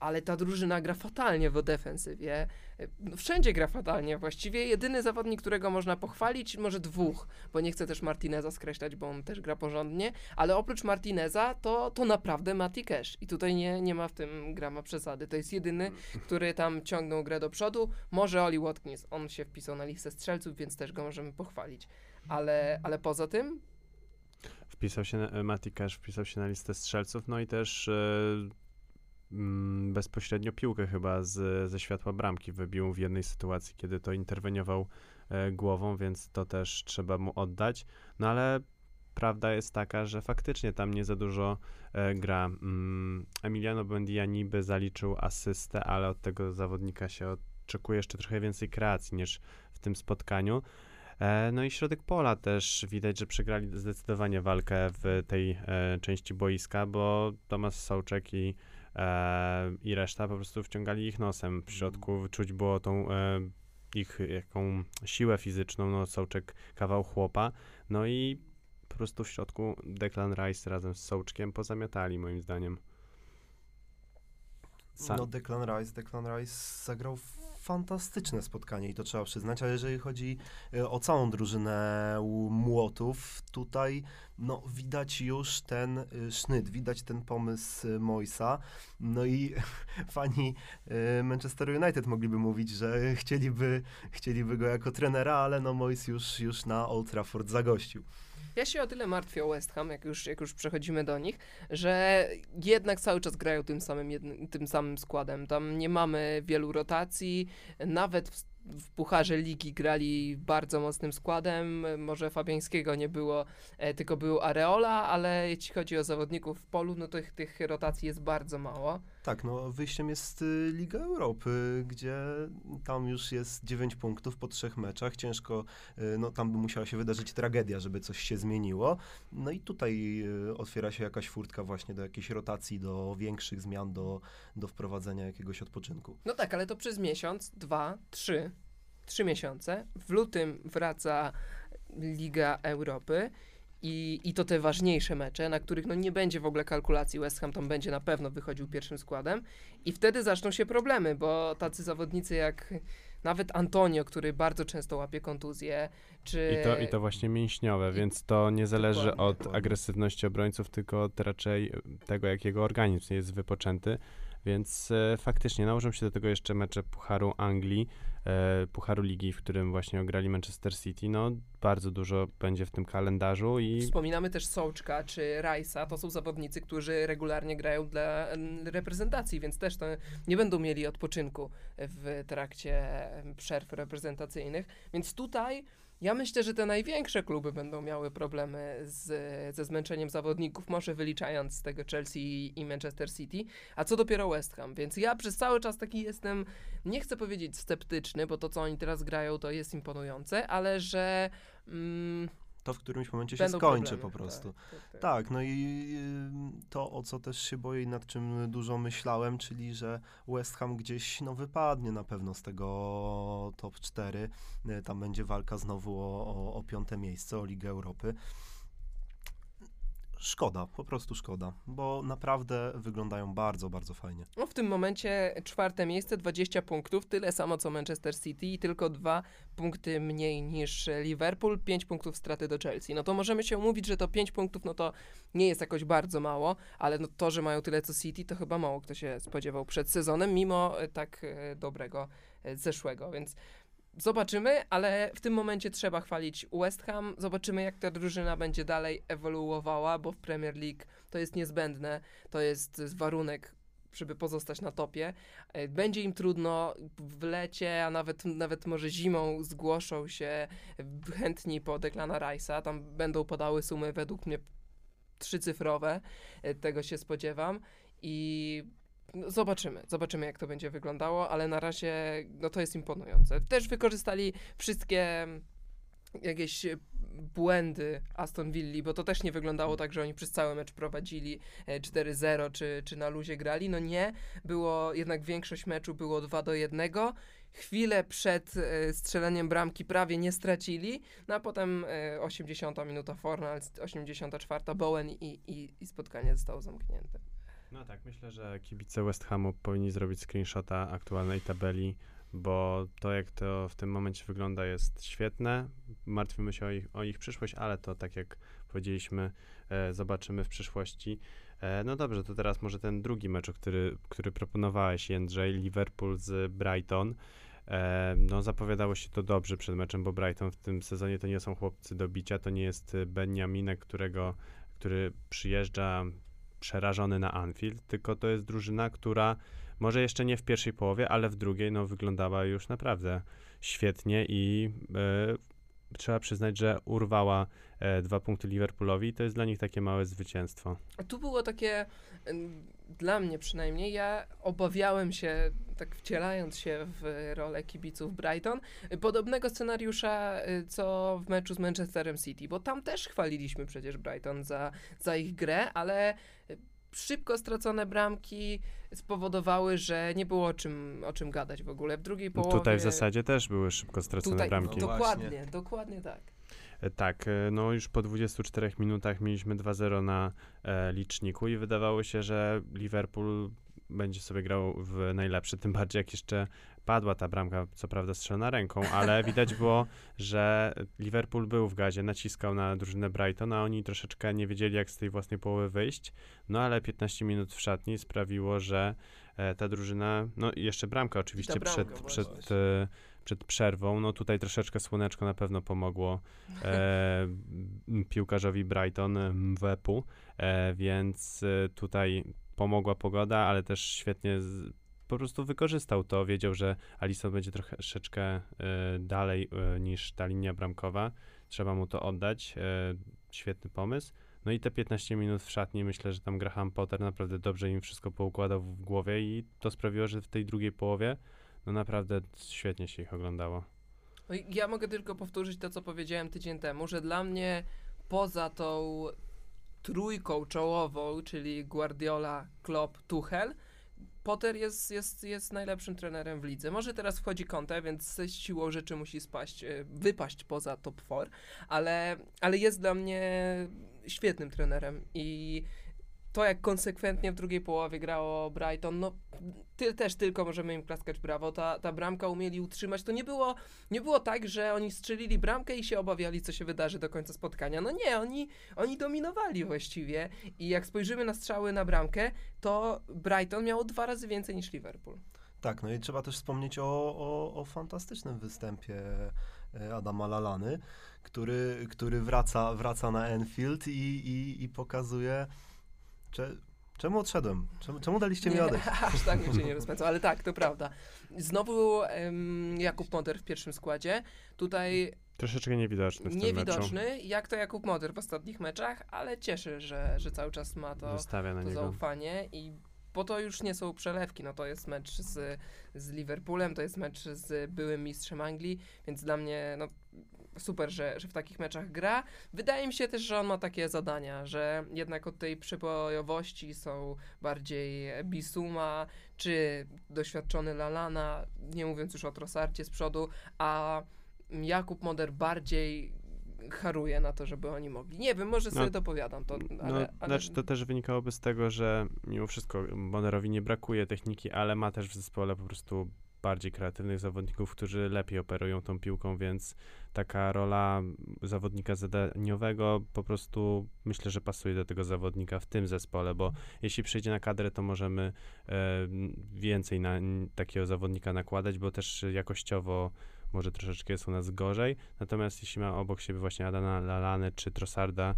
ale ta drużyna gra fatalnie w defensywie. E, No, wszędzie gra fatalnie właściwie. Jedyny zawodnik, którego można pochwalić, może dwóch, bo nie chcę też Martineza skreślać, bo on też gra porządnie, ale oprócz Martineza to, to naprawdę Mati Cash. I tutaj nie, nie ma w tym grama przesady. To jest jedyny, który tam ciągnął grę do przodu. Może Oli Watkins, on się wpisał na listę strzelców, więc też go możemy pochwalić. Ale, ale poza tym Wpisał się, Mati Cash wpisał się na listę strzelców, no i też mm, bezpośrednio piłkę chyba z, ze światła bramki wybił w jednej sytuacji, kiedy to interweniował e, głową, więc to też trzeba mu oddać. No ale prawda jest taka, że faktycznie tam nie za dużo e, gra. Mm, Emiliano Buendia niby zaliczył asystę, ale od tego zawodnika się oczekuje jeszcze trochę więcej kreacji niż w tym spotkaniu. E, No i środek pola też widać, że przegrali zdecydowanie walkę w tej części boiska, bo Tomasz Sołczek i, e, i reszta po prostu wciągali ich nosem w środku. Czuć było tą e, ich jaką siłę fizyczną, no Sołczek kawał chłopa, no i po prostu w środku Declan Rice razem z Sołczkiem pozamiatali moim zdaniem. Sa- No Declan Rice, Declan Rice zagrał fantastyczne spotkanie i to trzeba przyznać, ale jeżeli chodzi e, o całą drużynę Młotów, tutaj no, widać już ten e, sznyt, widać ten pomysł e, Moisa, no i fani Manchester United mogliby mówić, że chcieliby, chcieliby go jako trenera, ale no Mois już, już na Old Trafford zagościł. Ja się o tyle martwię o West Ham, jak już, jak już przechodzimy do nich, że jednak cały czas grają tym samym, jednym, tym samym składem. Tam nie mamy wielu rotacji, nawet w, w Pucharze Ligi grali bardzo mocnym składem. Może Fabiańskiego nie było, e, tylko był Areola, ale jeśli chodzi o zawodników w polu, no to tych, tych rotacji jest bardzo mało. Tak, no wyjściem jest y, Liga Europy, gdzie tam już jest 9 punktów po trzech meczach. Ciężko, y, no tam by musiała się wydarzyć tragedia, żeby coś się zmieniło. No i tutaj y, otwiera się jakaś furtka właśnie do jakiejś rotacji, do większych zmian, do, do wprowadzenia jakiegoś odpoczynku. No tak, ale to przez miesiąc, dwa, trzy, trzy miesiące. W lutym wraca Liga Europy i, i to te ważniejsze mecze, na których no nie będzie w ogóle kalkulacji. West Ham tam będzie na pewno wychodził pierwszym składem i wtedy zaczną się problemy, bo tacy zawodnicy jak nawet Antonio, który bardzo często łapie kontuzje, czy... I to, I to właśnie mięśniowe, więc to nie zależy Dokładnie, od agresywności obrońców, tylko od raczej tego, jak jego organizm jest wypoczęty. Więc e, faktycznie nałożą się do tego jeszcze mecze Pucharu Anglii, e, Pucharu Ligi, w którym właśnie ograli Manchester City. No, bardzo dużo będzie w tym kalendarzu i Wspominamy też Sołczka czy Rice'a, to są zawodnicy, którzy regularnie grają dla reprezentacji, więc też nie będą mieli odpoczynku w trakcie przerw reprezentacyjnych. Więc tutaj Ja myślę, że te największe kluby będą miały problemy z, ze zmęczeniem zawodników, może wyliczając z tego Chelsea i Manchester City, a co dopiero West Ham. Więc ja przez cały czas taki jestem, nie chcę powiedzieć sceptyczny, bo to co oni teraz grają to jest imponujące, ale że mm, To w którymś momencie się będą skończy problemy. po prostu. Tak, tak, tak. Tak, no i to, o co też się boję i nad czym dużo myślałem, czyli że West Ham gdzieś no, wypadnie na pewno z tego top 4. Y, Tam będzie walka znowu o, o, o piąte miejsce, o Ligę Europy. Szkoda, po prostu szkoda, bo naprawdę wyglądają bardzo, bardzo fajnie. No w tym momencie czwarte miejsce, 20 punktów, tyle samo co Manchester City i tylko dwa punkty mniej niż Liverpool, 5 punktów straty do Chelsea. No to możemy się umówić, że to 5 punktów, no to nie jest jakoś bardzo mało, ale no to, że mają tyle co City, to chyba mało kto się spodziewał przed sezonem, mimo e, tak e, dobrego e, zeszłego, więc zobaczymy, ale w tym momencie trzeba chwalić West Ham, zobaczymy jak ta drużyna będzie dalej ewoluowała, bo w Premier League to jest niezbędne, to jest warunek żeby pozostać na topie. E, Będzie im trudno. W lecie, a nawet, nawet może zimą zgłoszą się chętni po Declana Rice'a. Tam będą podały sumy według mnie trzycyfrowe, e, tego się spodziewam. I no, zobaczymy, zobaczymy jak to będzie wyglądało, ale na razie no to jest imponujące. Też wykorzystali wszystkie jakieś e, błędy Aston Villa, bo to też nie wyglądało tak, że oni przez cały mecz prowadzili e, 4-0 czy, czy na luzie grali. No nie, było jednak większość meczu było 2 do 1. Chwilę przed e, strzeleniem bramki prawie nie stracili, no a potem e, 80 minuta Fornals, 84 Bowen i, i, i spotkanie zostało zamknięte. No tak, myślę, że kibice West Hamu powinni zrobić screenshota aktualnej tabeli, bo to jak to w tym momencie wygląda jest świetne. Martwimy się o ich, o ich przyszłość, ale to tak jak powiedzieliśmy, e, zobaczymy w przyszłości. E, no dobrze, to teraz może ten drugi mecz, który, który proponowałeś, Jędrzej, Liverpool z Brighton. E, no zapowiadało się to dobrze przed meczem, bo Brighton w tym sezonie to nie są chłopcy do bicia, to nie jest Benjaminek, którego, który przyjeżdża przerażony na Anfield, tylko to jest drużyna, która może jeszcze nie w pierwszej połowie, ale w drugiej no, wyglądała już naprawdę świetnie i e, trzeba przyznać, że urwała e, dwa punkty Liverpoolowi i to jest dla nich takie małe zwycięstwo. Tu było takie, dla mnie przynajmniej, ja obawiałem się, tak wcielając się w rolę kibiców Brighton, podobnego scenariusza, y, co w meczu z Manchesterem City, bo tam też chwaliliśmy przecież Brighton za, za ich grę, ale y, szybko stracone bramki spowodowały, że nie było o czym, o czym gadać w ogóle. W drugiej No połowie... Tutaj w zasadzie też były szybko stracone Tutaj, bramki. No dokładnie, właśnie. dokładnie tak. Tak, e, no już po 24 minutach mieliśmy 2-0 na e, liczniku i wydawało się, że Liverpool będzie sobie grał w najlepszy, tym bardziej jak jeszcze padła ta bramka, co prawda strzelona ręką, ale widać było, że Liverpool był w gazie, naciskał na drużynę Brighton, a oni troszeczkę nie wiedzieli, jak z tej własnej połowy wyjść, no ale 15 minut w szatni sprawiło, że e, ta drużyna, no i jeszcze bramka oczywiście bramka przed, przed, e, przed przerwą, no tutaj troszeczkę słoneczko na pewno pomogło e, piłkarzowi Brighton Mwepu, e, więc e, tutaj pomogła pogoda, ale też świetnie z, po prostu wykorzystał to, wiedział, że Alisson będzie troszeczkę e, dalej e, niż ta linia bramkowa, trzeba mu to oddać, e, świetny pomysł. No i te 15 minut w szatni, myślę, że tam Graham Potter naprawdę dobrze im wszystko poukładał w głowie i to sprawiło, że w tej drugiej połowie no naprawdę świetnie się ich oglądało. No Ja mogę tylko powtórzyć to, co powiedziałem tydzień temu, że dla mnie poza tą trójką czołową, czyli Guardiola, Klopp, Tuchel, Potter jest, jest, jest najlepszym trenerem w lidze. Może teraz wchodzi Conte, więc z siłą rzeczy musi spaść, e, wypaść poza top 4, ale, ale jest dla mnie świetnym trenerem i to, jak konsekwentnie w drugiej połowie grało Brighton, no ty, też tylko możemy im klaskać brawo. Ta, ta bramka umieli utrzymać. To nie było, nie było tak, że oni strzelili bramkę i się obawiali, co się wydarzy do końca spotkania. No nie, oni, oni dominowali właściwie i jak spojrzymy na strzały na bramkę, to Brighton miało dwa razy więcej niż Liverpool. Tak, no i trzeba też wspomnieć o, o, o fantastycznym występie e, Adama Lalany, który, który wraca, wraca na Enfield i, i, i pokazuje, cze, czemu odszedłem, czemu, czemu daliście mi odejść. Aż tak mi się nie rozpędzał, ale tak, to prawda. Znowu em, Jakub Moder w pierwszym składzie. Tutaj Troszeczkę niewidoczny w tym meczu. Niewidoczny, jak to Jakub Moder w ostatnich meczach, ale cieszy, że, że cały czas ma to, to niego. zaufanie i bo to już nie są przelewki, no to jest mecz z, z Liverpoolem, to jest mecz z byłym mistrzem Anglii, więc dla mnie no, super, że, że w takich meczach gra. Wydaje mi się też, że on ma takie zadania, że jednak od tej przebojowości są bardziej Bisuma czy doświadczony Lalana, nie mówiąc już o Trossardzie z przodu, a Jakub Moder bardziej haruje na to, żeby oni mogli. Nie wiem, może sobie No, dopowiadam to, no, ale, ale znaczy to też wynikałoby z tego, że mimo wszystko Moderowi nie brakuje techniki, ale ma też w zespole po prostu bardziej kreatywnych zawodników, którzy lepiej operują tą piłką, więc taka rola zawodnika zadaniowego po prostu myślę, że pasuje do tego zawodnika w tym zespole, bo jeśli przyjdzie na kadrę, to możemy e, więcej na takiego zawodnika nakładać, bo też jakościowo może troszeczkę jest u nas gorzej. Natomiast jeśli ma obok siebie właśnie Adana Lalane czy Trossarda,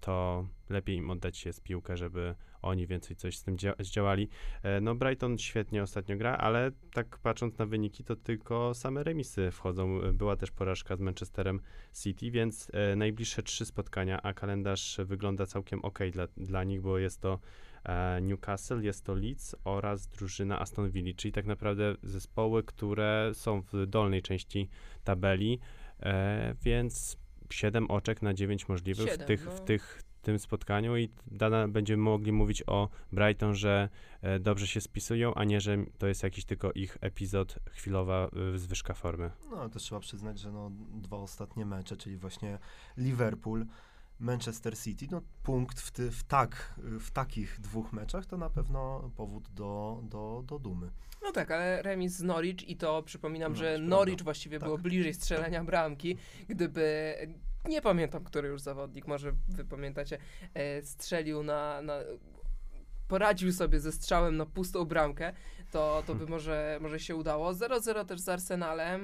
to lepiej im oddać się z piłkę, żeby oni więcej coś z tym dzia- zdziałali. E, no Brighton świetnie ostatnio gra, ale tak patrząc na wyniki, to tylko same remisy wchodzą. E, Była też porażka z Manchesterem City, więc e, najbliższe trzy spotkania, a kalendarz wygląda całkiem ok dla, dla nich, bo jest to e, Newcastle, jest to Leeds oraz drużyna Aston Villa, czyli tak naprawdę zespoły, które są w dolnej części tabeli, e, więc 7 oczek na 9 możliwych w, tych, no. w tych tym spotkaniu i dana będziemy mogli mówić o Brighton, że e, dobrze się spisują, a nie, że to jest jakiś tylko ich epizod, chwilowa y, zwyżka formy. No, też trzeba przyznać, że no, dwa ostatnie mecze, czyli właśnie Liverpool, Manchester City, no punkt w, ty, w, tak, w takich dwóch meczach to na pewno powód do, do, do dumy. No tak, ale remis z Norwich i to przypominam, że Norwich, prawda. właściwie Tak. było bliżej strzelenia bramki, gdyby nie pamiętam, który już zawodnik, może wy pamiętacie, e, strzelił na, na poradził sobie ze strzałem na pustą bramkę, to, to by może, może się udało. 0-0 też z Arsenalem,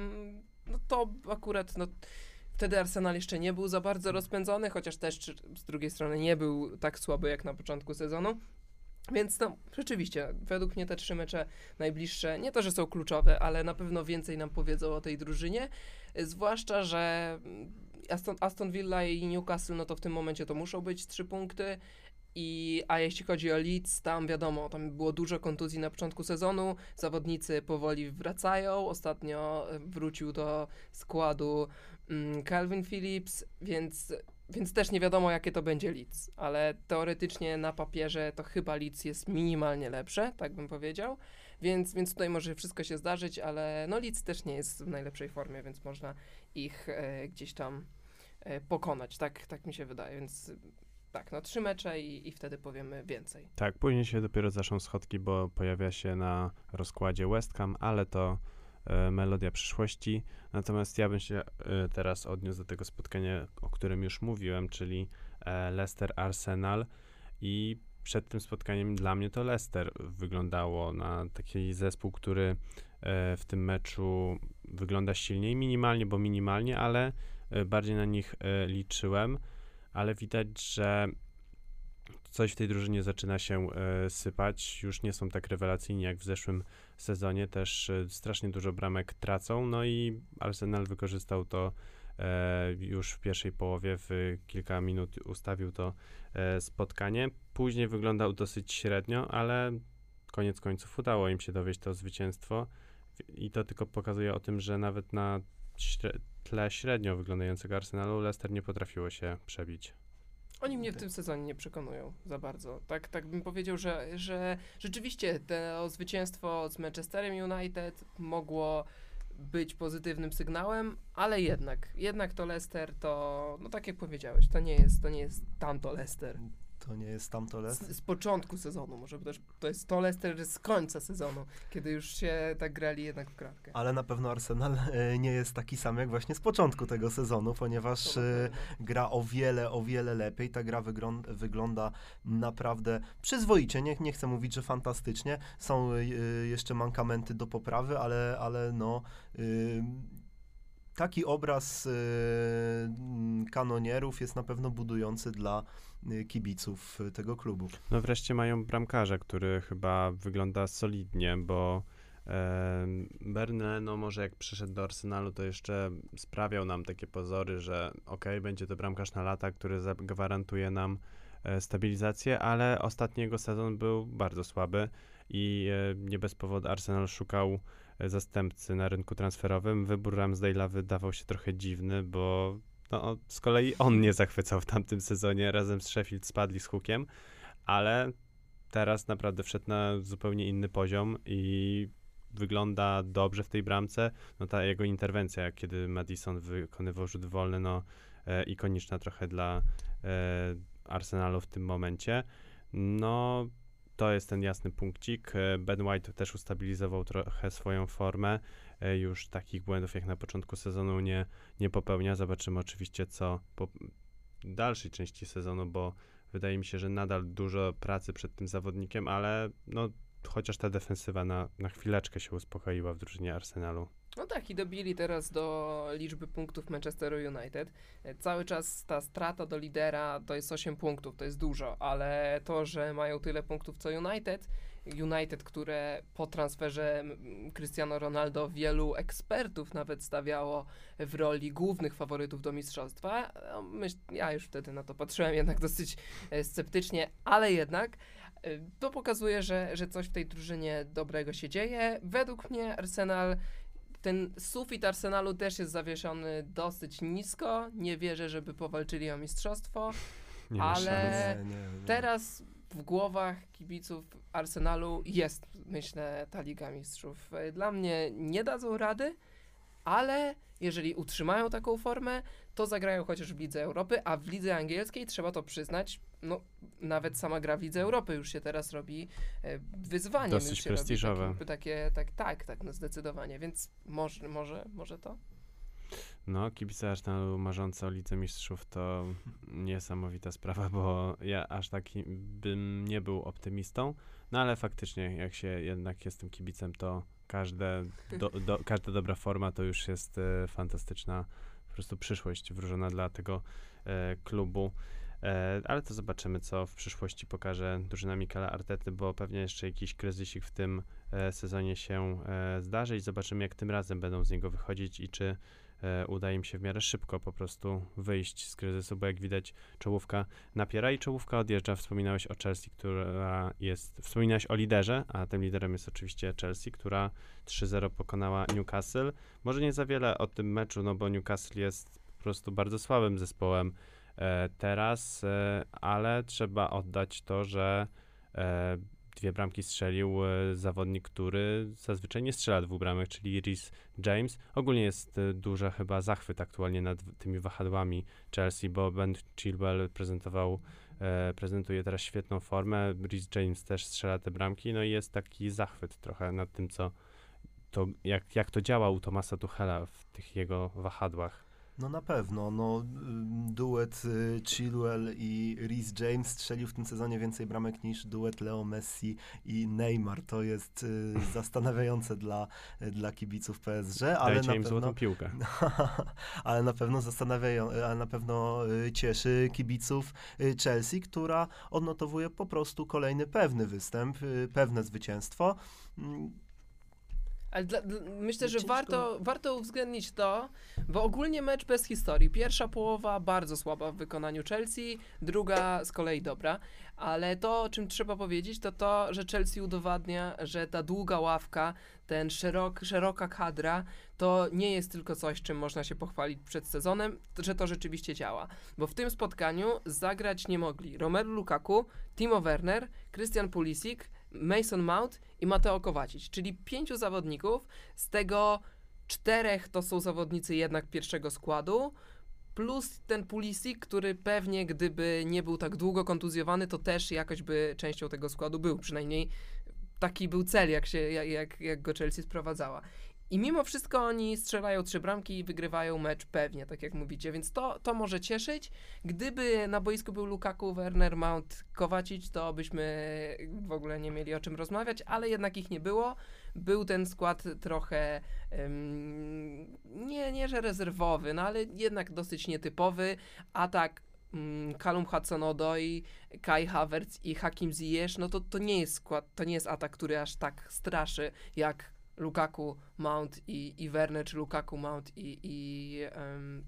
no to akurat no, wtedy Arsenal jeszcze nie był za bardzo rozpędzony, chociaż też z drugiej strony nie był tak słaby jak na początku sezonu. Więc no, rzeczywiście, według mnie te trzy mecze najbliższe, nie to, że są kluczowe, ale na pewno więcej nam powiedzą o tej drużynie. Zwłaszcza, że Aston, Aston Villa i Newcastle, no to w tym momencie to muszą być trzy punkty. I, a jeśli chodzi o Leeds, tam wiadomo, tam było dużo kontuzji na początku sezonu, zawodnicy powoli wracają, ostatnio wrócił do składu Calvin Phillips, więc, więc też nie wiadomo jakie to będzie Leeds, ale teoretycznie na papierze to chyba Leeds jest minimalnie lepsze, tak bym powiedział, więc, więc tutaj może wszystko się zdarzyć, ale no Leeds też nie jest w najlepszej formie, więc można ich e, gdzieś tam e, pokonać, tak, tak mi się wydaje, więc tak, no trzy mecze i, i wtedy powiemy więcej. Tak, później się dopiero zaczną schodki, bo pojawia się na rozkładzie West Ham, ale to melodia przyszłości. Natomiast ja bym się e, teraz odniósł do tego spotkania, o którym już mówiłem, czyli e, Leicester-Arsenal i przed tym spotkaniem dla mnie to Leicester wyglądało na taki zespół, który e, w tym meczu wygląda silniej, minimalnie, bo minimalnie, ale e, bardziej na nich e, liczyłem, ale widać, że coś w tej drużynie zaczyna się e, sypać. Już nie są tak rewelacyjni jak w zeszłym sezonie. Też e, strasznie dużo bramek tracą. No i Arsenal wykorzystał to e, już w pierwszej połowie. W kilka minut ustawił to e, spotkanie. Później wyglądał dosyć średnio, ale koniec końców udało im się dowieść to zwycięstwo. I to tylko pokazuje o tym, że nawet na śre- tle średnio wyglądającego Arsenalu Leicester nie potrafiło się przebić. Oni mnie w tym sezonie nie przekonują za bardzo. Tak, tak bym powiedział, że, że rzeczywiście to zwycięstwo z Manchesterem United mogło być pozytywnym sygnałem, ale jednak, jednak to Leicester to, no tak jak powiedziałeś, to nie jest, to nie jest tamto Leicester. To nie jest tamto Leicester. Z, z początku sezonu, może też to jest to Leicester z końca sezonu, kiedy już się tak grali jednak w kratkę. Ale na pewno Arsenal e, nie jest taki sam jak właśnie z początku tego sezonu, ponieważ e, gra o wiele, o wiele lepiej. Ta gra wygląda, wygląda naprawdę przyzwoicie. Nie, nie chcę mówić, że fantastycznie. Są e, jeszcze mankamenty do poprawy, ale, ale no. Taki obraz mm, kanonierów jest na pewno budujący dla y, kibiców y, tego klubu. No wreszcie mają bramkarza, który chyba wygląda solidnie, bo Em, Bernal, no może jak przyszedł do Arsenalu, to jeszcze sprawiał nam takie pozory, że okej, będzie to bramkarz na lata, który zagwarantuje nam e, stabilizację, ale ostatni jego sezon był bardzo słaby i e, nie bez powodu Arsenal szukał e, zastępcy na rynku transferowym. Wybór Ramsdale'a wydawał się trochę dziwny, bo no, z kolei on nie zachwycał w tamtym sezonie, razem z Sheffield spadli z hukiem, ale teraz naprawdę wszedł na zupełnie inny poziom i wygląda dobrze w tej bramce. No ta jego interwencja, kiedy Madison wykonywał rzut wolny, no e, ikoniczna trochę dla e, Arsenalu w tym momencie. No to jest ten jasny punkcik. E, Ben White też ustabilizował trochę swoją formę. E, już takich błędów jak na początku sezonu nie, nie popełnia. Zobaczymy oczywiście co po dalszej części sezonu, bo wydaje mi się, że nadal dużo pracy przed tym zawodnikiem, ale no chociaż ta defensywa na, na chwileczkę się uspokoiła w drużynie Arsenalu. No tak, i dobili teraz do liczby punktów Manchester United. E, Cały czas ta strata do lidera to jest 8 punktów, to jest dużo, ale to, że mają tyle punktów co United, United, które po transferze Cristiano Ronaldo wielu ekspertów nawet stawiało w roli głównych faworytów do mistrzostwa. no, ja już wtedy na to patrzyłem jednak dosyć e, sceptycznie, ale jednak e, to pokazuje, że, że coś w tej drużynie dobrego się dzieje. Według mnie Arsenal ten sufit Arsenalu też jest zawieszony dosyć nisko. Nie wierzę, żeby powalczyli o mistrzostwo. Nie Ale-. Nie, nie. Teraz w głowach kibiców Arsenalu jest, myślę, ta Liga Mistrzów. Dla mnie nie dadzą rady, ale jeżeli utrzymają taką formę, to zagrają chociaż w Lidze Europy, a w Lidze Angielskiej trzeba to przyznać, no nawet sama gra w Lidze Europy już się teraz robi e, wyzwaniem. Dosyć prestiżowe. Takie, takie, tak, tak, tak, no zdecydowanie, więc może, może, może to? No, kibice Arsenalu marzące o Lidze Mistrzów to niesamowita sprawa, bo ja aż taki bym nie był optymistą, no ale faktycznie, jak się jednak jestem kibicem, to każde do, do, każda dobra forma to już jest e, fantastyczna prostu przyszłość wróżona dla tego e, klubu. E, ale to zobaczymy, co w przyszłości pokaże drużyna Mikela Artety, bo pewnie jeszcze jakiś kryzysik w tym e, sezonie się e, zdarzy i zobaczymy, jak tym razem będą z niego wychodzić i czy uda im się w miarę szybko po prostu wyjść z kryzysu, bo jak widać czołówka napiera i czołówka odjeżdża. Wspominałeś o Chelsea, która jest, wspominałeś o liderze, a tym liderem jest oczywiście Chelsea, która 3-0 pokonała Newcastle. Może nie za wiele o tym meczu, no bo Newcastle jest po prostu bardzo słabym zespołem e, teraz, e, ale trzeba oddać to, że e, dwie bramki strzelił e, zawodnik, który zazwyczaj nie strzela dwóch bramek, czyli Rhys James. Ogólnie jest e, duży chyba zachwyt aktualnie nad tymi wahadłami Chelsea, bo Ben Chilwell prezentował, e, prezentuje teraz świetną formę, Rhys James też strzela te bramki, no i jest taki zachwyt trochę nad tym, co to, jak, jak to działa u Tomasa Tuchela w tych jego wahadłach. No na pewno, no ym, duet y, Chilwell i Reece James strzelił w tym sezonie więcej bramek niż duet Leo Messi i Neymar. To jest y, zastanawiające dla, y, dla kibiców PSG, ale Dajcie na im pewno złotą piłkę. ale na pewno zastanawiają, ale na pewno y, cieszy kibiców y, Chelsea, która odnotowuje po prostu kolejny pewny występ, y, pewne zwycięstwo. Ale dla, dla, myślę, że Ciężko- warto, warto uwzględnić to, bo ogólnie mecz bez historii. Pierwsza połowa bardzo słaba w wykonaniu Chelsea, druga z kolei dobra. Ale to, o czym trzeba powiedzieć, to to, że Chelsea udowadnia, że ta długa ławka, ten szerok, szeroka kadra, to nie jest tylko coś, czym można się pochwalić przed sezonem, że to rzeczywiście działa. Bo w tym spotkaniu zagrać nie mogli Romelu Lukaku, Timo Werner, Christian Pulisic, Mason Mount i Mateo Kowacic, czyli pięciu zawodników, z tego czterech to są zawodnicy jednak pierwszego składu, plus ten Pulisic, który pewnie gdyby nie był tak długo kontuzjowany, to też jakoś by częścią tego składu był, przynajmniej taki był cel, jak, się, jak- jak, go Chelsea sprowadzała. I mimo wszystko oni strzelają trzy bramki i wygrywają mecz pewnie, tak jak mówicie, więc to, to może cieszyć. Gdyby na boisku był Lukaku, Werner, Mount, Kowacic, to byśmy w ogóle nie mieli o czym rozmawiać, ale jednak ich nie było. Był ten skład trochę em, nie, nie, że rezerwowy, no ale jednak dosyć nietypowy. Atak mm, Callum Hudson-Odoi, Kai Havertz i Hakim Ziyech, no to, to nie jest skład, to nie jest atak, który aż tak straszy jak Lukaku, Mount i, i Werner, czy Lukaku, Mount i, i em,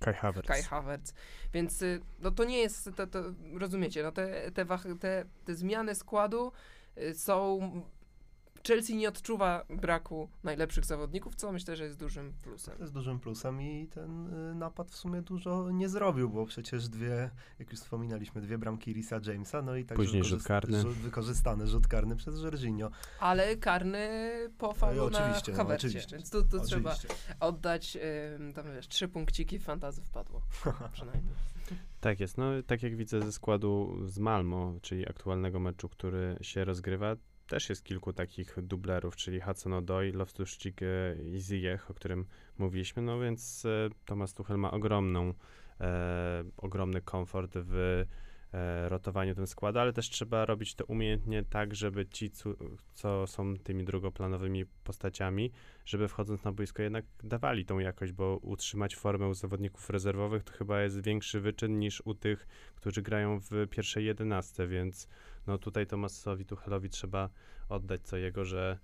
Kai Havertz. Kai Havertz. Więc y, no to nie jest, to, to, rozumiecie, no te, te, wach- te, te zmiany składu y, są... Chelsea nie odczuwa braku najlepszych zawodników, co myślę, że jest dużym plusem. To jest dużym plusem i ten y, napad w sumie dużo nie zrobił, bo przecież dwie, jak już wspominaliśmy, dwie bramki Risa Jamesa, no i także Później rzut karny. rzut- wykorzystany rzut karny przez Jorginho. Ale karny po faulu na oczywiście, no, Havercie, oczywiście. więc tu, tu trzeba oddać, ym, tam wiesz, trzy punkciki w fantazy wpadło, przynajmniej. Tak jest. No, tak jak widzę ze składu z Malmo, czyli aktualnego meczu, który się rozgrywa, też jest kilku takich dublerów, czyli Hudson Odoi, Loftus-Cheek e, i Ziyech, o którym mówiliśmy, no więc e, Thomas Tuchel ma ogromną, e, ogromny komfort w e, rotowaniu ten składu, ale też trzeba robić to umiejętnie tak, żeby ci, co są tymi drugoplanowymi postaciami, żeby wchodząc na boisko jednak dawali tą jakość, bo utrzymać formę u zawodników rezerwowych to chyba jest większy wyczyn niż u tych, którzy grają w pierwszej jedenastce, więc no tutaj Tomasowi Tuchelowi trzeba oddać co jego, że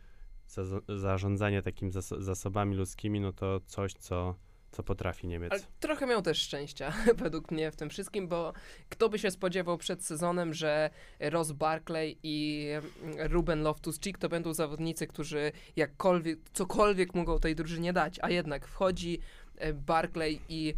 za, zarządzanie takimi zas- zasobami ludzkimi, no to coś, co, co potrafi Niemiec. Ale trochę miał też szczęścia, według mnie, w tym wszystkim, bo kto by się spodziewał przed sezonem, że Ross Barkley i mm, Ruben Loftus-Cheek to będą zawodnicy, którzy jakkolwiek, cokolwiek mogą tej drużynie dać, a jednak wchodzi e, Barkley i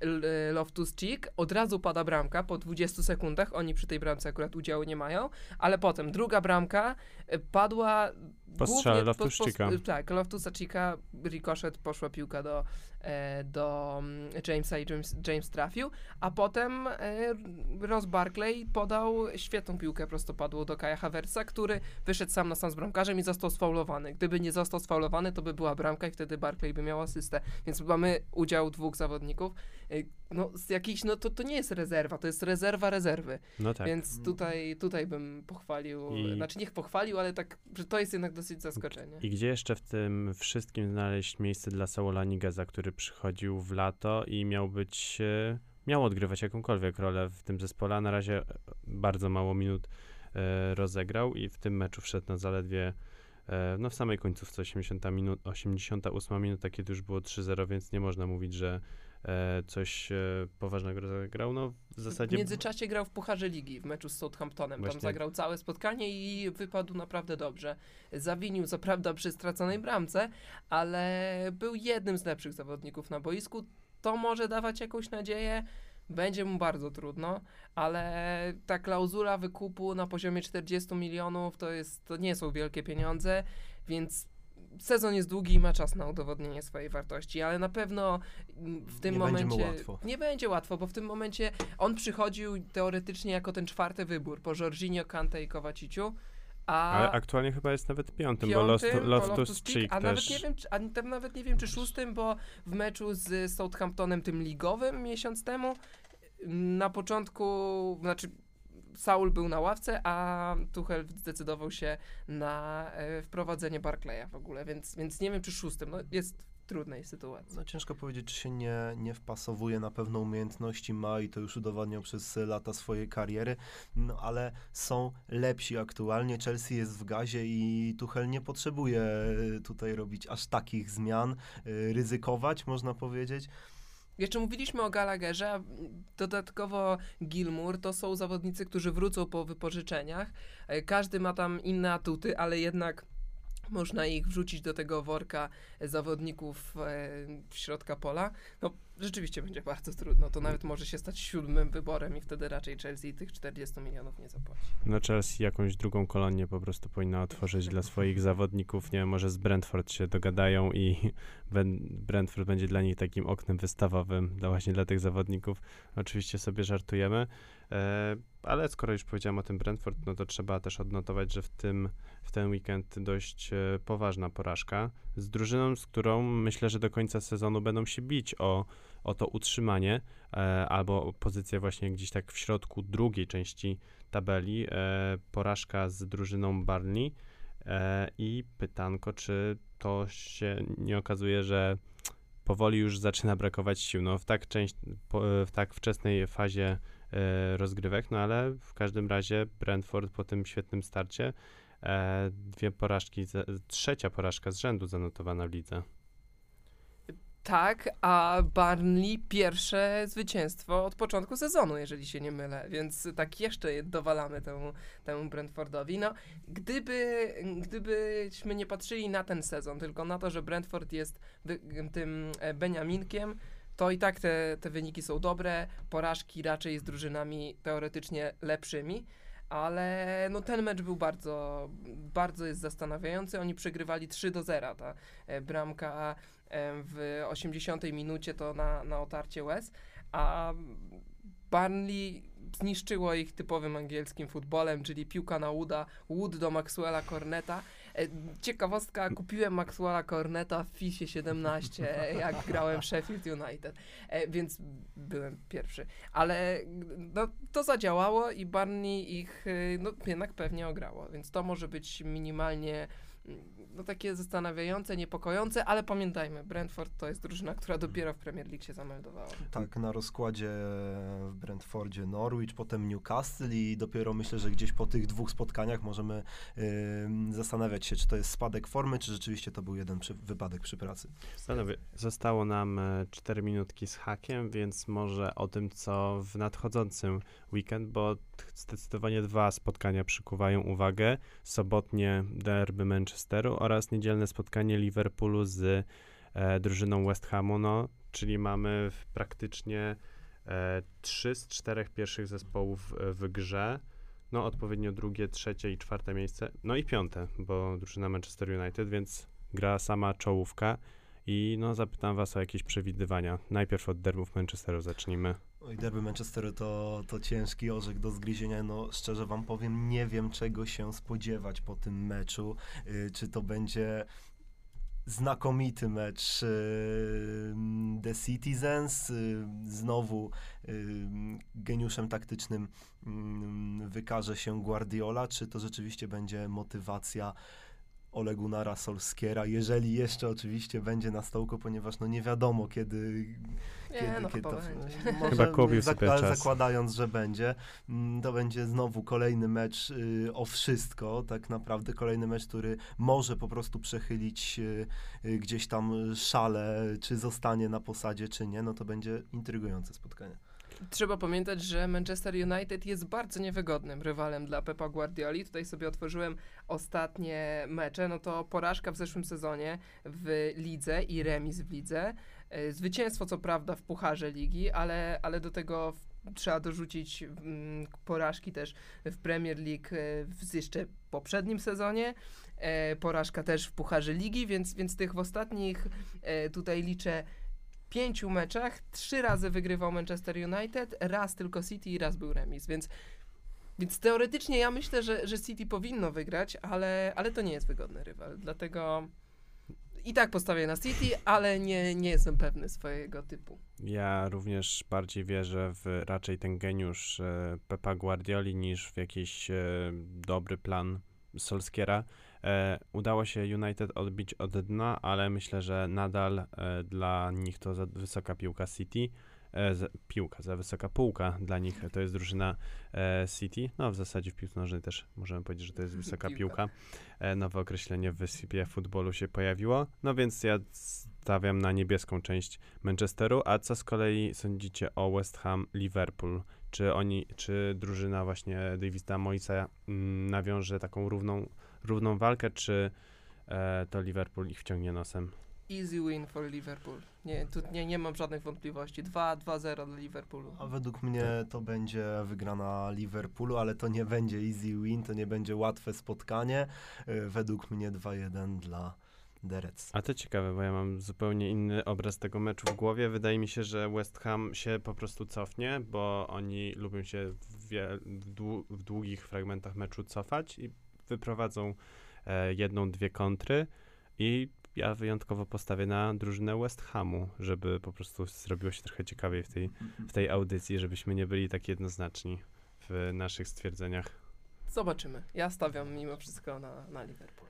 E, Loftus-Cheek, od razu pada bramka po 20 sekundach, oni przy tej bramce akurat udziału nie mają, ale potem druga bramka e, padła Po strzale Loftus-Cheeka. Tak, Loftusa-Cheeka, ricochet, poszła piłka do, e, do mm, Jamesa i James, James trafił, a potem e, Ross Barkley podał świetną piłkę prostopadłą do Kaja Havertza, który wyszedł sam na sam z bramkarzem i został sfaulowany. Gdyby nie został sfaulowany, to by była bramka i wtedy Barkley by miał asystę. Więc mamy udział dwóch zawodników. E, No, z jakichś, no to, to nie jest rezerwa, to jest rezerwa rezerwy. No tak. Więc tutaj, tutaj bym pochwalił, I- znaczy niech pochwalił, ale tak, że to jest jednak dosyć zaskoczenie. I gdzie jeszcze w tym wszystkim znaleźć miejsce dla Saula Nigueza, który przychodził w lato i miał być, e, miał odgrywać jakąkolwiek rolę w tym zespole, a na razie e, bardzo mało minut e, rozegrał i w tym meczu wszedł na zaledwie no w samej końcówce 80 minut, 88 minuta, kiedy już było 3-0, więc nie można mówić, że coś e, poważnego rozegrał. No w zasadzie W międzyczasie grał w Pucharze Ligi w meczu z Southamptonem. Właśnie. Tam zagrał całe spotkanie i wypadł naprawdę dobrze. Zawinił co prawda przy straconej bramce, ale był jednym z lepszych zawodników na boisku. To może dawać jakąś nadzieję. Będzie mu bardzo trudno, ale ta klauzula wykupu na poziomie 40 milionów to, jest, to nie są wielkie pieniądze, więc sezon jest długi i ma czas na udowodnienie swojej wartości, ale na pewno w tym Nie będzie momencie łatwo. nie będzie łatwo, bo w tym momencie on przychodził teoretycznie jako ten czwarty wybór po Jorginho, Kante i Kowaciciu, a ale aktualnie chyba jest nawet piątym, bo piątym po Loftus Loftus-Cheek, Cheek a też... nawet nie wiem, czy, a tam nawet nie wiem, czy szóstym, bo w meczu z Southamptonem tym ligowym miesiąc temu na początku, znaczy Saul był na ławce, a Tuchel zdecydował się na e, wprowadzenie Barclaya w ogóle, więc, więc nie wiem, czy szóstym, no jest trudnej sytuacji. No ciężko powiedzieć, czy się nie, nie wpasowuje, na pewno umiejętności ma i to już udowadniał przez lata swojej kariery, no ale są lepsi aktualnie, Chelsea jest w gazie i Tuchel nie potrzebuje e, tutaj robić aż takich zmian, e, ryzykować można powiedzieć. Jeszcze mówiliśmy o Gallagherze, a dodatkowo Gilmour to są zawodnicy, którzy wrócą po wypożyczeniach. E, Każdy ma tam inne atuty, ale jednak można ich wrzucić do tego worka zawodników e, w środka pola. No, rzeczywiście będzie bardzo trudno. To nawet może się stać siódmym wyborem i wtedy raczej Chelsea tych 40 milionów nie zapłaci. No Chelsea jakąś drugą kolonię po prostu powinna otworzyć dla swoich zawodników, nie wiem, może z Brentford się dogadają i Brentford będzie dla nich takim oknem wystawowym dla właśnie dla tych zawodników. Oczywiście sobie żartujemy, e, ale skoro już powiedziałem o tym Brentford, no to trzeba też odnotować, że w tym w ten weekend dość e, poważna porażka z drużyną, z którą myślę, że do końca sezonu będą się bić o, o to utrzymanie e, albo pozycję właśnie gdzieś tak w środku drugiej części tabeli. E, porażka z drużyną Barney e, i pytanko, czy to się nie okazuje, że powoli już zaczyna brakować sił. No w tak, część, w tak wczesnej fazie rozgrywek, no ale w każdym razie Brentford po tym świetnym starcie dwie porażki, trzecia porażka z rzędu zanotowana w lidze. Tak, a Barnley pierwsze zwycięstwo od początku sezonu, jeżeli się nie mylę, więc tak jeszcze dowalamy temu, temu Brentfordowi. No, gdyby, gdybyśmy nie patrzyli na ten sezon, tylko na to, że Brentford jest tym e, Beniaminkiem, to i tak te, te wyniki są dobre, porażki raczej z drużynami teoretycznie lepszymi, ale no ten mecz był bardzo, bardzo jest zastanawiający. Oni przegrywali 3 do 0. Ta e, bramka w 80 minucie to na, na otarcie łez, a Barnley zniszczyło ich typowym angielskim futbolem, czyli piłka na Wooda, Wood do Maxwella Corneta. E, Ciekawostka, kupiłem Maxwella Corneta w FISie 17, jak grałem w Sheffield United, e, więc byłem pierwszy. Ale no, to zadziałało i Barney ich e, no, jednak pewnie ograło, więc to może być minimalnie no, takie zastanawiające, niepokojące, ale pamiętajmy, Brentford to jest drużyna, która dopiero w Premier League się zameldowała. Tak, na rozkładzie w Brentfordzie Norwich, potem Newcastle i dopiero myślę, że gdzieś po tych dwóch spotkaniach możemy y, zastanawiać się, czy to jest spadek formy, czy rzeczywiście to był jeden przy, wypadek przy pracy. Panowie, zostało nam 4 minutki z hakiem, więc może o tym, co w nadchodzącym weekend, bo zdecydowanie dwa spotkania przykuwają uwagę. Sobotnie derby Manchesteru oraz niedzielne spotkanie Liverpoolu z e, drużyną West Hamu, no, czyli mamy praktycznie e, trzy z czterech pierwszych zespołów w, grze, no odpowiednio drugie, trzecie i czwarte miejsce, no i piąte, bo drużyna Manchester United, więc gra sama czołówka i no zapytam was o jakieś przewidywania. Najpierw od derbów Manchesteru zacznijmy. Oj, derby Manchesteru to, to ciężki orzech do zgryzienia. No, szczerze wam powiem, nie wiem czego się spodziewać po tym meczu. Yy, czy to będzie znakomity mecz yy, The Citizens, yy, znowu yy, geniuszem taktycznym yy, wykaże się Guardiola, czy to rzeczywiście będzie motywacja Ole Gunnara Solskiera, jeżeli jeszcze oczywiście będzie na stołku, ponieważ no nie wiadomo kiedy, Nie, kiedy, no kiedy chyba to będzie. może Chyba zak- zakładając, że będzie, mm, to będzie znowu kolejny mecz y, o wszystko, tak naprawdę kolejny mecz, który może po prostu przechylić y, y, gdzieś tam szale, czy zostanie na posadzie, czy nie, no to będzie intrygujące spotkanie. Trzeba pamiętać, że Manchester United jest bardzo niewygodnym rywalem dla Pepa Guardioli. Tutaj sobie otworzyłem ostatnie mecze. No to porażka w zeszłym sezonie w lidze i remis w lidze. E, Zwycięstwo co prawda w Pucharze Ligi, ale, ale do tego trzeba dorzucić mm, porażki też w Premier League e, w jeszcze poprzednim sezonie. E, porażka też w Pucharze Ligi, więc, więc tych w ostatnich tutaj liczę pięciu meczach trzy razy wygrywał Manchester United, raz tylko City i raz był remis, więc, więc teoretycznie ja myślę, że, że City powinno wygrać, ale, ale to nie jest wygodny rywal, dlatego i tak postawię na City, ale nie, nie jestem pewny swojego typu. Ja również bardziej wierzę w raczej ten geniusz e, Pepa Guardioli niż w jakiś e, dobry plan Solskiera. E, udało się United odbić od dna, ale myślę, że nadal e, dla nich to za wysoka piłka City. E, za, piłka, za wysoka półka dla nich to jest drużyna City. No w zasadzie w piłce nożnej też możemy powiedzieć, że to jest wysoka Piłka. nowe określenie w wysypie futbolu się pojawiło. No więc ja stawiam na niebieską część Manchesteru. A co z kolei sądzicie o West Ham Liverpool? Czy oni, czy drużyna właśnie Davida Moisa mm, nawiąże taką równą, równą walkę, czy e, to Liverpool ich wciągnie nosem? Easy win for Liverpool. Nie, tu nie, nie mam żadnych wątpliwości. 2-2-0 dla Liverpoolu. A według mnie to będzie wygrana Liverpoolu, ale to nie będzie easy win, to nie będzie łatwe spotkanie. Y, Według mnie 2-1 dla Reds. A to ciekawe, bo ja mam zupełnie inny obraz tego meczu w głowie. Wydaje mi się, że West Ham się po prostu cofnie, bo oni lubią się w, w, dłu, w długich fragmentach meczu cofać i wyprowadzą e, jedną, dwie kontry i ja wyjątkowo postawię na drużynę West Hamu, żeby po prostu zrobiło się trochę ciekawiej w tej, w tej audycji, żebyśmy nie byli tak jednoznaczni w naszych stwierdzeniach. Zobaczymy. Ja stawiam mimo wszystko na, na Liverpool.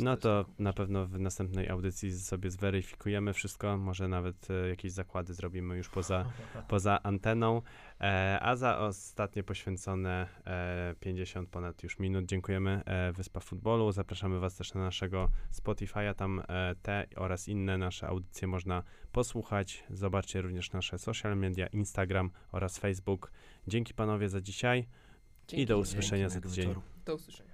No to na pewno w następnej audycji sobie zweryfikujemy wszystko, może nawet e, jakieś zakłady zrobimy już poza, poza anteną. E, a za ostatnie poświęcone e, 50 ponad już minut dziękujemy e, Wyspa Futbolu. Zapraszamy Was też na naszego Spotify'a, tam e, te oraz inne nasze audycje można posłuchać. Zobaczcie również nasze social media, Instagram oraz Facebook. Dzięki panowie za dzisiaj Dzięki. i do usłyszenia za Dzięki, miłego tydzień. Do usłyszenia.